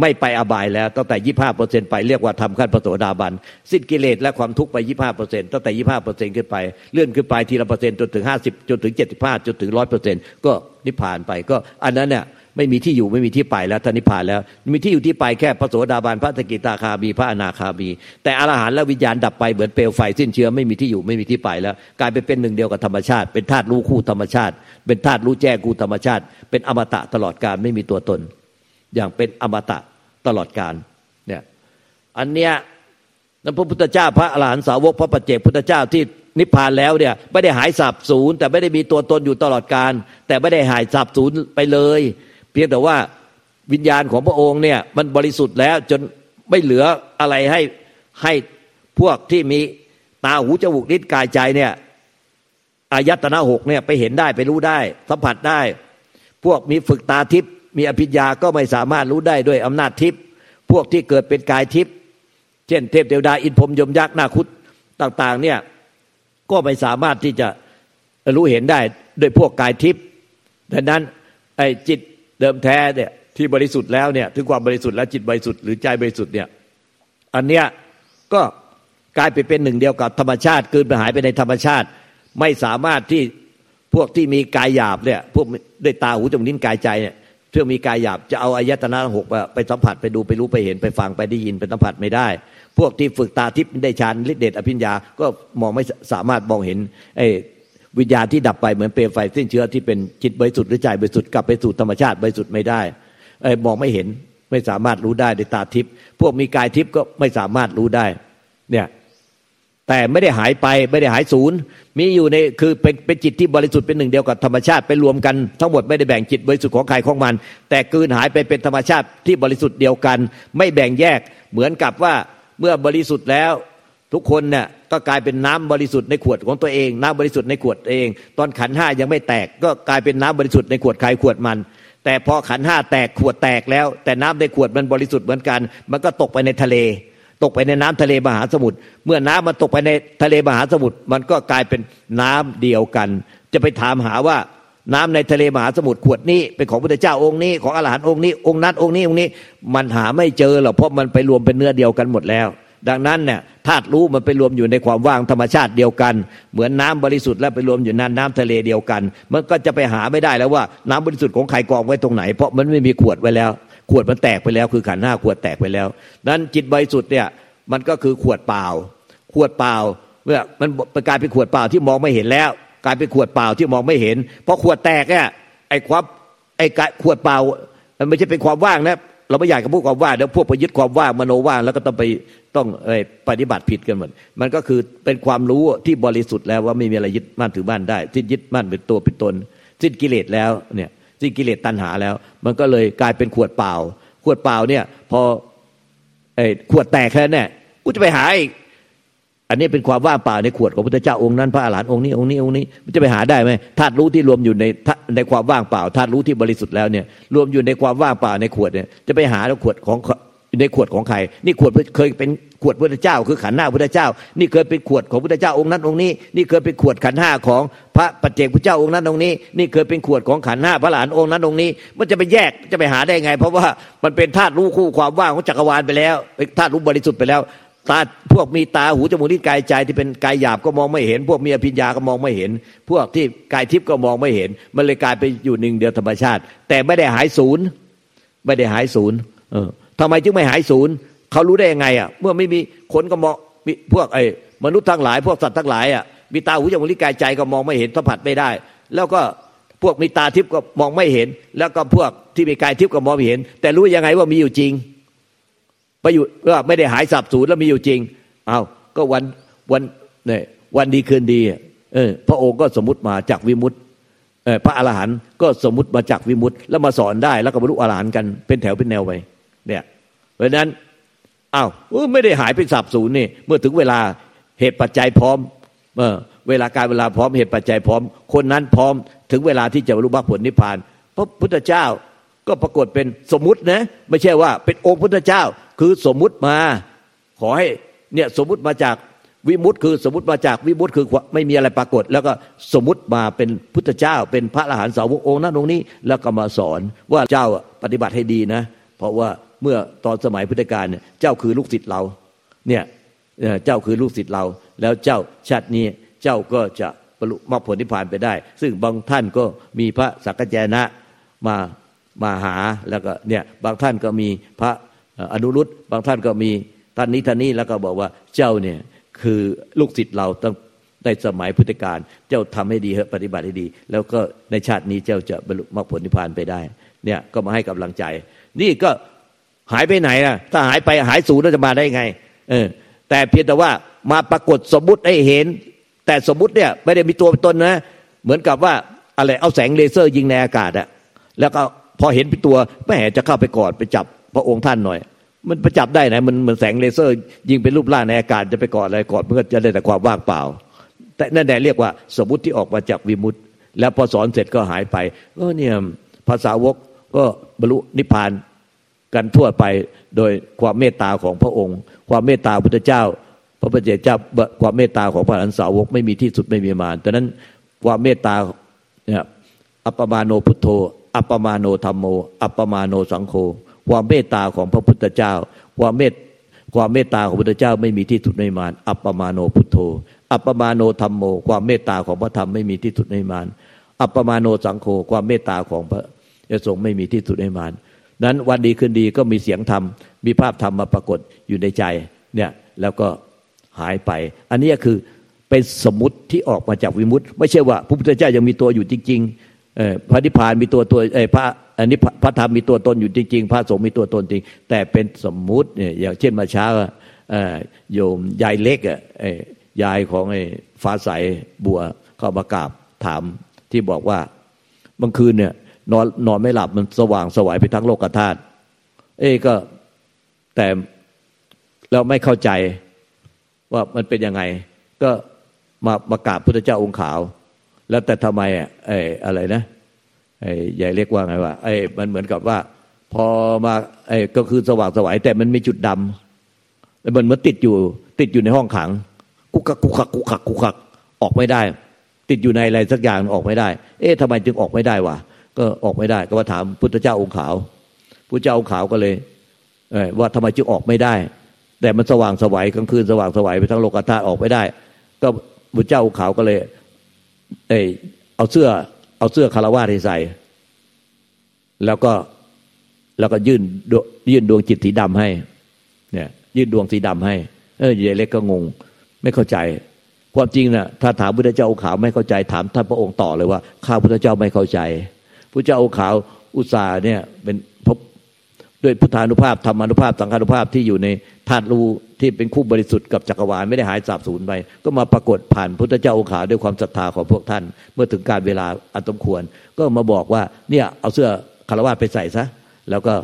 ไม่ไปอบายแล้วตั้งแต่ยี่ห้าเปอร์เซ็นต์ไปเรียกว่าธรรมขั้นพระโสดาบัน สิ้นกิเลสและความทุกข์ไปยี่ห้าเปอร์เซ็นต์ตั้งแต่ยี่ห้าเปอร์เซ็นต์ขึ้นไปเลื่อนขึ้นไปทีละเปอร์เซ็นต์จนถึงห้าสิบจนถึงเจ็ดสิบห้าจนถึงร้อยเปอร์เซ็นต์ก็นิพพานไปก็อันนั้นเนี่ย ไม่มีที่อยู่ไม่มีที่ไปแล้วท่านิพพานแล้ว มีที่อยู่ที่ไปแค่พระโสดาบันพระสกิตาคาบีพระอนาคาบีแต่อรหันต์และวิญญาณดับไปเหมือนเปลวไฟสิ้นเชื้อไม่มีที่อยู่ไม่มีที่ไปแล้ว กลายไปเป็นหนึ่งเดียวกับธรรมชาติ เป็นธาตุรู้คู่ธรรมชาติ เป็นธาตุรู้แจ้งคู่ธรรมชาติ เป็นอมตะตลอดกาลไม่มีตัวตน อย่างเป็นอมตะตลอดการเนี่ยอันเนี้ยนั้นพระพุทธเจ้าพระอรหันตสาวกพระปัจเจกพุทธเจ้าที่นิพพานแล้วเนี่ยไม่ได้หายสับสูญแต่ไม่ได้มีตัวตนอยู่ตลอดการแต่ไม่ได้หายสับสูญไปเลย พียงแต่ว่าวิญญาณของพระองค์เนี่ยมันบริสุทธิ์แล้วจนไม่เหลืออะไรให้ให้พวกที่มีตาหูจมูกลิ้นกายใจเนี่ยอายตนะหกเนี่ยไปเห็นได้ไปรู้ได้ สัมผัสได้ พวกมีฝึกตาทิพย์มีอภิญญาก็ไม่สามารถรู้ได้ด้วยอำนาจทิพย์พวกที่เกิดเป็นกายทิพย์เช่นเทพเทวดาอินพรมยมยักษ์นาคุดต่าง ๆ เนี่ยก็ไม่สามารถที่จะรู้เห็นได้ด้วยพวกกายทิพย์ดังนั้นไอ้จิต เดิมแท้เนี่ยที่บริสุทธิ์แล้วเนี่ยถึงความบริสุทธิ์และจิตบริสุทธิ์หรือใจบริสุทธิ์เนี่ยอันเนี้ยก็กลายไปเป็นหนึ่งเดียวกับธรรมชาติคืนไปหายไปในธรรมชาติ ไม่สามารถที่พวกที่มีกายหยาบเนี่ยพวกได้ตาหูจมูกนิ้นกายใจเนี่ยเพื่อมีกายหยาบจะเอาอายตนะหกไปสัมผัสไปดูไปรู้ไปเห็นไปฟังไปได้ยินไปสัมผัสไม่ได้ พวกที่ฝึกตาทิพย์ได้ฌานฤทธิเดชอภิญญาก็มองไม่สามารถมองเห็นไอ้ วิญญาณที่ดับไปเหมือนเปลวไฟสิ้นเชื้อที่เป็นจิตบริสุทธิ์หรือใจบริสุทธิ์กลับไปสู่ธรรมชาติบริสุทธิ์ไม่ได้มองไม่เห็นไม่สามารถรู้ได้ด้วยตาทิพย์พวกมีกายทิพย์ก็ไม่สามารถรู้ได้ เนี่ยแต่ไม่ได้หายไปไม่ได้หายศูนย์ มีอยู่ในคือเป็นเป็นจิตที่บริสุทธิ์เป็นหนึ่งเดียวกับธรรมชาติไปรวมกันทั้งหมดไม่ได้แบ่งจิตบริสุทธิ์ของใครของมัน แต่กืนหายไปเป็นธรรมชาติที่บริสุทธิ์เดียวกัน ไม่แบ่งแยกเหมือนกับว่าเมื่อบริสุทธิ์แล้ว ทุกคนเนี่ยก็กลายเป็นน้ำบริสุทธิ์ในขวดของตัวเอง น้ำบริสุทธิ์ในขวดเอง ตอนขันห้ายังไม่แตก ก็กลายเป็นน้ำบริสุทธิ์ในขวดใครขวดมัน แต่พอขันห้าแตกขวดแตกแล้ว แต่น้ำในขวดมันบริสุทธิ์เหมือนกัน มันก็ตกไปในทะเล ตกไปในน้ำทะเลมหาสมุทรเมื่อน้ำมันตกไปในทะเลมหาสมุทรมันก็กลายเป็นน้ำเดียวกัน จะไปถามหาว่าน้ำในทะเลมหาสมุทรขวดนี้เป็นของพระเจ้าองค์นี้ของอรหันต์องค์นี้องค์นั้นองค์นี้องค์นี้ มันหาไม่เจอหรอกเพราะมันไปรวมเป็นเนื้อเดียวกันหมดแล้ว ดังนั้นเนี่ยธาตุรู้มันไปรวมอยู่ในความว่างธรรมชาติเดียวกัน เหมือนน้ำบริสุทธิ์แล้วไปรวมอยู่ในน้ำทะเลเดียวกัน มันก็จะไปหาไม่ได้แล้วว่าน้ำบริสุทธิ์ของใครกองไว้ตรงไหน เพราะมันไม่มีขวดไว้แล้ว ขวดมันแตกไปแล้ว คือขันห้าขวดแตกไปแล้ว นั้นจิตบริสุทธิ์เนี่ยมันก็คือขวดเปล่า ขวดเปล่าเมื่อมันกลายเป็นขวดเปล่าที่มองไม่เห็นแล้ว กลายเป็นขวดเปล่าที่มองไม่เห็นเพราะขวดแตกเนี่ยไอ้ความไอ้ขวดเปล่ามันไม่ใช่เป็นความว่างนะ เราไม่อยากจะพูดความว่าเดี๋ยวพวกไปยึดความว่ามโนว่าแล้วก็ต้องไปต้องปฏิบัติผิดกันหมดมันก็คือเป็นความรู้ที่บริสุทธิ์แล้วว่าไม่มีอะไรยึดมั่นถือมั่นได้ที่ยึดมั่นเป็นตัวเป็นตนสิ้นกิเลสแล้วเนี่ยสิ้นกิเลสตัณหาแล้ว มันก็เลยกลายเป็นขวดเปล่า ขวดเปล่าเนี่ย พอไอ้ขวดแตกแค่นั้นเนี่ยกูจะไปหาอีก อันนี้เป็นความว่างเปล่าในขวดของพระพุทธเจ้าองค์นั้นพระอรหันต์องค์นี้องค์นี้องค์นี้มันจะไปหาได้ไหมธาตุรู้ที่รวมอยู่ในในความว่างเปล่าธาตุรู้ที่บริสุทธิ์แล้วเนี่ยรวมอยู่ในความว่างเปล่าในขวดเนี่ยจะไปหาในขวดของในขวดของใคร นี่ขวดเคยเป็นขวดพุทธเจ้า คือขันหน้าพุทธเจ้า นี่เคยเป็นขวดของพุทธเจ้าองค์นั้นองค์นี้ นี่เคยเป็นขวดขันห้าของพระปัจเจกพุทธเจ้าองค์นั้นองค์นี้ นี่เคยเป็นขวดของขันห้าพระหลานองค์นั้นองค์นี้ มันจะไปแยกจะไปหาได้ไง เพราะว่ามันเป็นธาตุรู้คู่ความว่างของจักรวาลไปแล้วธาตุรู้บริสุทธิ์ไปแล้ว ตาพวกมีตาหูจมูกลิ้นกายใจที่เป็นกายหยาบก็มองไม่เห็น พวกมีอภิญญาก็มองไม่เห็น พวกที่กายทิพย์ก็มองไม่เห็น มันเลยกลายไปอยู่หนึ่งเดียวธรรมชาติ แต่ไม่ได้หายศูนย์ไม่ได้หายศูนย์เออทำไมจึงไม่หายศูนย์เขารู้ได้ยังไงอะเมื่อไม่มีคนก็มองพวกไอ้มนุษย์ทั้งหลาย พวกสัตว์ทั้งหลายอะมีตาหูจมูกลิ้นกายใจก็มองไม่เห็นสัมผัสไม่ได้ แล้วก็พวกมีตาทิพย์ก็มองไม่เห็น แล้วก็พวกที่มีกายทิพย์ก็มองไม่เห็น แต่รู้ยังไงว่ามีอยู่จริง ไปอยู่ว่าไม่ได้หายสับสูญแล้วมีอยู่จริง เอาก็วันวันเนี่ยวันดีคืนดีเออพระองค์ก็สมมติมาจากวิมุตต์พระอรหันต์ก็สมมติมาจากวิมุตต์แล้วมาสอนได้แล้วก็บรรลุอรหันต์กันเป็นแถวเป็นแนวไปเนี่ยเพราะนั้นอา้าวไม่ได้หายไปสับสูญนี่เมื่อถึงเวลาเหตุปัจจัยพร้อมเออเวลาการเวลาพร้อมเหตุปัจจัยพร้อม คนนั้นพร้อมถึงเวลาที่จะบรรลุมรรคผลนิพพานพระพุทธเจ้าก็ปรากฏเป็นสมมุตินะไม่ใช่ว่าเป็นองค์พุทธเจ้า คือสมมุติมา ขอให้เนี่ยสมมุติมาจากวิมุตต์คือสมมติมาจากวิมุตต์คือไม่มีอะไรปรากฏ แล้วก็สมมติมาเป็นพุทธเจ้า เป็นพระอรหันต์สาวกองค์นั้นองค์นี้ แล้วก็มาสอนว่าเจ้าปฏิบัติให้ดีนะ เพราะว่าเมื่อตอนสมัยพุทธกาลเนี่ยเจ้าคือลูกศิษย์เราเนี่ยเจ้าคือลูกศิษย์เรา แล้วเจ้าชาตินี้เจ้าก็จะบรรลุมรรคผลนิพพานไปได้ ซึ่งบางท่านก็มีพระสักจนะมามาหาแล้วก็เนี่ยบางท่านก็มีพระ อนุรุตบางท่านก็มีท่านนี้ท่านนี้แล้วก็บอกว่าเจ้าเนี่ยคือลูกศิษย์เราต้องในสมัยพุทธกาลเจ้าทำให้ดีเถอะปฏิบัติให้ดี แล้วก็ในชาตินี้เจ้าจะบรรลุมรรคผลนิพพานไปได้เนี่ยก็มาให้กำลังใจ นี่ก็หายไปไหนอะถ้าหายไปหายสูญแล้วจะมาได้ไงเออแต่เพียงแต่ว่ามาปรากฏสมมุติให้เห็น แต่สมมุติเนี่ยไม่ได้มีตัวตนนะ เหมือนกับว่าอะไรเอาแสงเลเซอร์ยิงในอากาศอะแล้วก็พอเห็นเป็นตัวแม่จะเข้าไปกอดไปจับ พระองค์ท่านหน่อย มันประจับได้ไหนมันเหมือนแสงเลเซอร์ ยิงเป็นรูปร่างในอากาศจะไปกอดอะไรกอดเพื่อจะได้แต่ความว่างเปล่า แต่นั่นแหละเรียกว่าสมมติที่ออกมาจากวิมุตต์แล้วพอสอนเสร็จก็หายไปเออเนี่ยภาษาวกก็บรรลุนิพพานกันทั่วไปโดยความเมตตาของพระองค์ ความเมตตาพุทธเจ้า พระพุทธเจ้าความเมตตาของพระอรหันสาวกไม่มีที่สุดไม่มีมานแต่นั้นความเมตตาเนี่ยอัปปมาโนพุทโธ อัปปมาโนธรรมโม อัปปมาโนสังโฆ ความเมตตาของพระพุทธเจ้า ความเมตความเมตตาของพระพุทธเจ้าไม่มีที่สุดในมานอัปปมาโนพุทโธ อัปปมาโนธรรมโม ความเมตตาของพระธรรมไม่มีที่สุดในมานอัปปมาโนสังโฆความเมตตาของพระยสงฆ์ไม่มีที่สุดในมานนั้นวันดีคืนดีก็มีเสียงธรรม มีภาพธรรมมาปรากฏอยู่ในใจเนี่ยแล้วก็หายไป อันนี้คือเป็นสมมติที่ออกมาจากวิมุตต์ไม่ใช่ว่าพระพุทธเจ้ายังมีตัวอยู่จริงๆพระนิพพานมีตัวตัวพระ อันนี้พระธรรมมีตัวตนอยู่จริงๆ พระสงฆ์มีตัวตนจริง แต่เป็นสมมุติเนี่ยอย่างเช่นมาเช้าโยมยายเล็กอะยายของไอ้ฟ้าใสบัวเข้ามากราบถามที่บอกว่าบางคืนเนี่ยนอนนอนไม่หลับมันสว่างสวายไปทั้งโลกธาตุเอ้ก็แต่เราไม่เข้าใจว่ามันเป็นยังไง ก็มามากราบพุทธเจ้าองค์ขาว แล้วแต่ทำไมอะไอ้อะไรนะ ไอ้ใหญ่เรียกว่าไงว่าไอ้มันเหมือนกับว่า พอมาไอ้ก็คือสว่างสวายแต่มันมีจุดดำแล้วมันเหมือนติดอยู่ ติดอยู่ในห้องขัง กุกกักกุกกักกุกกักกุกกักออกไม่ได้ ติดอยู่ในอะไรสักอย่างออกไม่ได้ เอ๊ะทำไมจึงออกไม่ได้วะก็ออกไม่ได้ ก็มาถามพุทธเจ้าองค์ขาวพุทธเจ้าองค์ขาวก็เลยว่าทำไมจึงออกไม่ได้ แต่มันสว่างสวัยกลางคืนสว่างสวัยไปทั้งโลกธาตุออกไปได้ ก็บุตรเจ้าขาวก็เลย เออเอาเสื้อ เอาเสื้อคารวาที่ใส่ แล้วก็แล้วก็ยื่นยื่นดวงจิตสีดำให้ เนี่ย ยื่นดวงสีดำให้ เออยายเล็กก็งง ไม่เข้าใจความจริงนะ่ะถ้าถามพุทธเจ้าขาวไม่เข้าใจถามท่านพระองค์ต่อเลยว่าข้าพุทธเจ้าไม่เข้าใจพุทธเจ้าขาวอุตสาเนี่ยเป็นพบด้วยพุทธานุภาพธรรมานุภาพสังฆานุภาพที่อยู่ในธาตุรู้ ที่เป็นคู่บริสุทธิ์กับจักรวาลไม่ได้หายสาบสูญไป ก็มาปรากฏผ่านพุทธเจ้าองค์ขาวด้วยความศรัทธาของพวกท่าน เมื่อถึงการเวลาอันสมควร ก็มาบอกว่าเนี่ยเอาเสื้อคารวะไปใส่ซะแล้วก็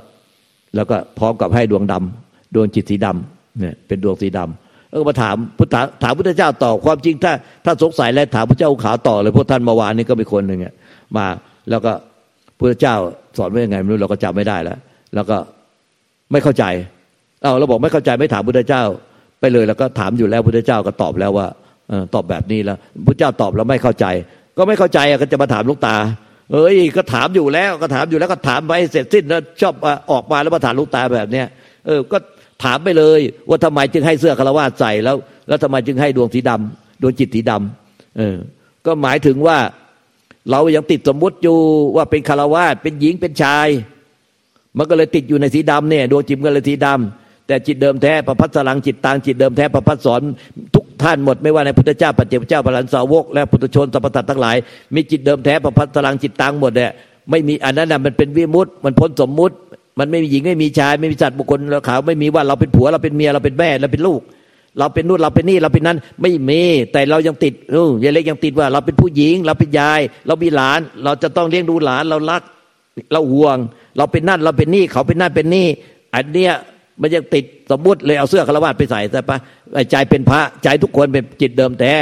แล้วก็พร้อมกับให้ดวงดำดวงจิตสีดำเนี่ยเป็นดวงสีดำแล้วก็มาถามพุทธถามพุทธเจ้าต่อความจริงถ้าถ้าสงสัยแล้วถามพระเจ้าองค์ขาวต่อเลยพวกท่านเมื่อวานนี้ก็มีคนหนึ่งมาแล้วก็พุทธเจ้าสอนว่ายังไงไม่รู้เราก็จำไม่ได้แล้ว แล้วก็ไม่เข้าใจ เอาเราบอกไม่เข้าใจไม่ถามพุทธเจ้า ไปเลยแล้วก็ถามอยู่แล้วพุทธเจ้าก็ตอบแล้วว่าตอบแบบนี้แล้วพุทธเจ้าตอบแล้วไม่เข้าใจ ก็ไม่เข้าใจก็จะมาถามลูกตา เอ้ยก็ถามอยู่แล้วก็ถามอยู่แล้วก็ถามไปเสร็จสิ้นแล้วชอบออกมาแล้วมาถามลูกตาแบบเนี้ยเออก็ถามไปเลย ว่าทำไมจึงให้เสื้อคารวะใส่แล้ว แล้วทำไมจึงให้ดวงสีดำดวงจิตสีดำเออ ก็หมายถึงว่าเรายังติดสมมุติอยู่ว่าเป็นคารวะเป็นหญิงเป็นชาย มันก็เลยติดอยู่ในสีดำเนี่ยดวงจิตก็เลยสีดำ แต่จิตเดิมแท้ประพัสลังจิตตางจิตเดิมแท้ประพัสสอนทุกท่านหมดไม่ว่าในพุทธเจ้าปัจเจกเจ้าพระลันสาวก และพุทธชนสัพพะทั้งหลาย มีจิตเดิมแท้ประพัสลังจิตตางหมดเนี่ยไม่มีอันนั้นน่ะมันเป็นวิมุตต์มันพ้นสมมุติ มันไม่มีหญิงไม่มีชายไม่มีสัตว์บุคคลเราขาวไม่มีว่าเราเป็นผัวเราเป็นเมียเราเป็นแม่เราเป็นลูก เราเป็นนู่นเราเป็นนี่เราเป็นนั้น ไม่มีแต่เรายังติดเออยายเล็กยังติดว่า เราเป็นผู้หญิง เราเป็นยาย เรามีหลาน เราจะต้องเลี้ยงดูหลานเรารัก เราห่วง เราเป็นนั่นเราเป็นนี่เขาเป็นนั่นเป็นนี่อันเนี้ย มันยังติดสมมุติเลยเอาเสื้อคารวะไปใส่ใช่ปะใจเป็นพระใจทุกคนเป็นจิตเดิมแท้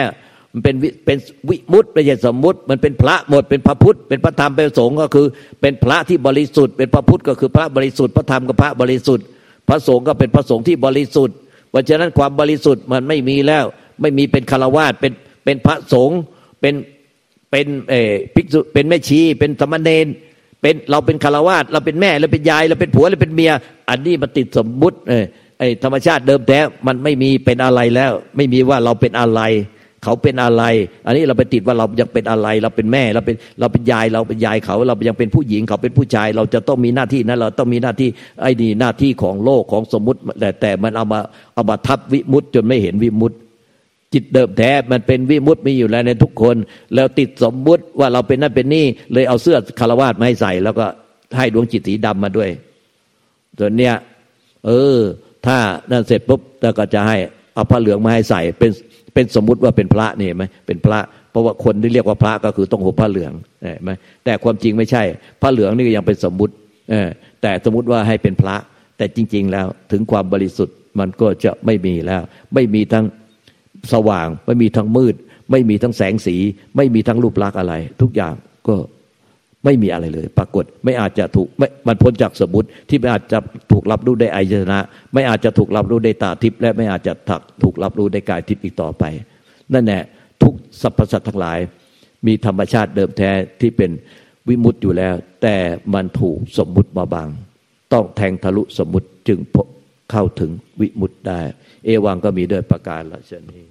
มันเป็นเป็นวิมุตต์ไม่ใช่สมมุติ มันเป็นพระหมดเป็นพระพุทธ เป็นพระธรรมเป็นสงฆ์ก็คือ เป็นพระที่บริสุทธิ์เป็นพระพุทธก็คือพระบริสุทธิ์พระธรรมก็พระบริสุทธิ์ พระสงฆ์ก็เป็นพระสงฆ์ที่บริสุทธิ์เพราะฉะนั้นความบริสุทธิ์มันไม่มีแล้ว ไม่มีเป็นคารวาสเป็นเป็นพระสงฆ์เป็นเป็นเอภิกษุเป็นแม่ชีเป็นสมณเณร เป็นเราเป็นคารวาสเราเป็นแม่เราเป็นยายเราเป็นผัวเราเป็นเมีย อันนี้มันติดสมมุติเอไอธรรมชาติเดิมแท้มันไม่มีเป็นอะไรแล้ว ไม่มีว่าเราเป็นอะไร เขาเป็นอะไร อันนี้เราไปติดว่าเรายังเป็นอะไร เราเป็นแม่เราเป็นเราเป็นยายเราเป็นยายเขา เรายังเป็นผู้หญิงเขาเป็นผู้ชาย เราจะต้องมีหน้าที่นั้นเราต้องมีหน้าที่ไอ้นี่หน้าที่ของโลกของสมมติแต่แต่มันเอามาเอามาทับวิมุตจนไม่เห็นวิมุต จิตเดิมแท้มันเป็นวิมุตมีอยู่แล้วในทุกคน แล้วติดสมมุติว่าเราเป็นนั่นเป็นนี่เลยเอาเสื้อคารวาสมาให้ใส่ แล้วก็ให้ดวงจิตสีดำมาด้วยส่วนเนี้ยเออ ถ้านั่นเสร็จปุ๊บแล้วก็จะให้เอาผ้าเหลืองมาให้ใส่เป็นเป็นสมมุติว่าเป็นพระนี่ไหมเป็นพระเพราะว่าคนที่เรียกว่าพระก็คือต้องห่มผ้าเหลืองเห็นไหมแต่ความจริงไม่ใช่ ผ้าเหลืองนี่ก็ยังเป็นสมมุติแต่สมมุติว่าให้เป็นพระ แต่จริง ๆ แล้วถึงความบริสุทธิ์มันก็จะไม่มีแล้ว ไม่มีทั้ง สว่าง ไม่มีทั้งมืด ไม่มีทั้งแสงสี ไม่มีทั้งรูปลักษณ์อะไร ทุกอย่างก็ไม่มีอะไรเลย ปรากฏไม่อาจจะถูกไม่มันพ้นจากสมมติที่ไม่อาจจะถูกรับรู้ได้อายตนะ ไม่อาจจะถูกรับรู้ได้ตาทิพย์และไม่อาจจะถักถูกรับรู้ได้กายทิพย์อีกต่อไป นั่นแหละทุกสรรพสัตว์ทั้งหลาย มีธรรมชาติเดิมแท้ที่เป็นวิมุตต์อยู่แล้ว แต่มันถูกสมมุติมาบัง ต้องแทงทะลุสมมุติจึง เข้าถึงวิมุตได้ เอวังก็มีด้วยประการละเช่นนี้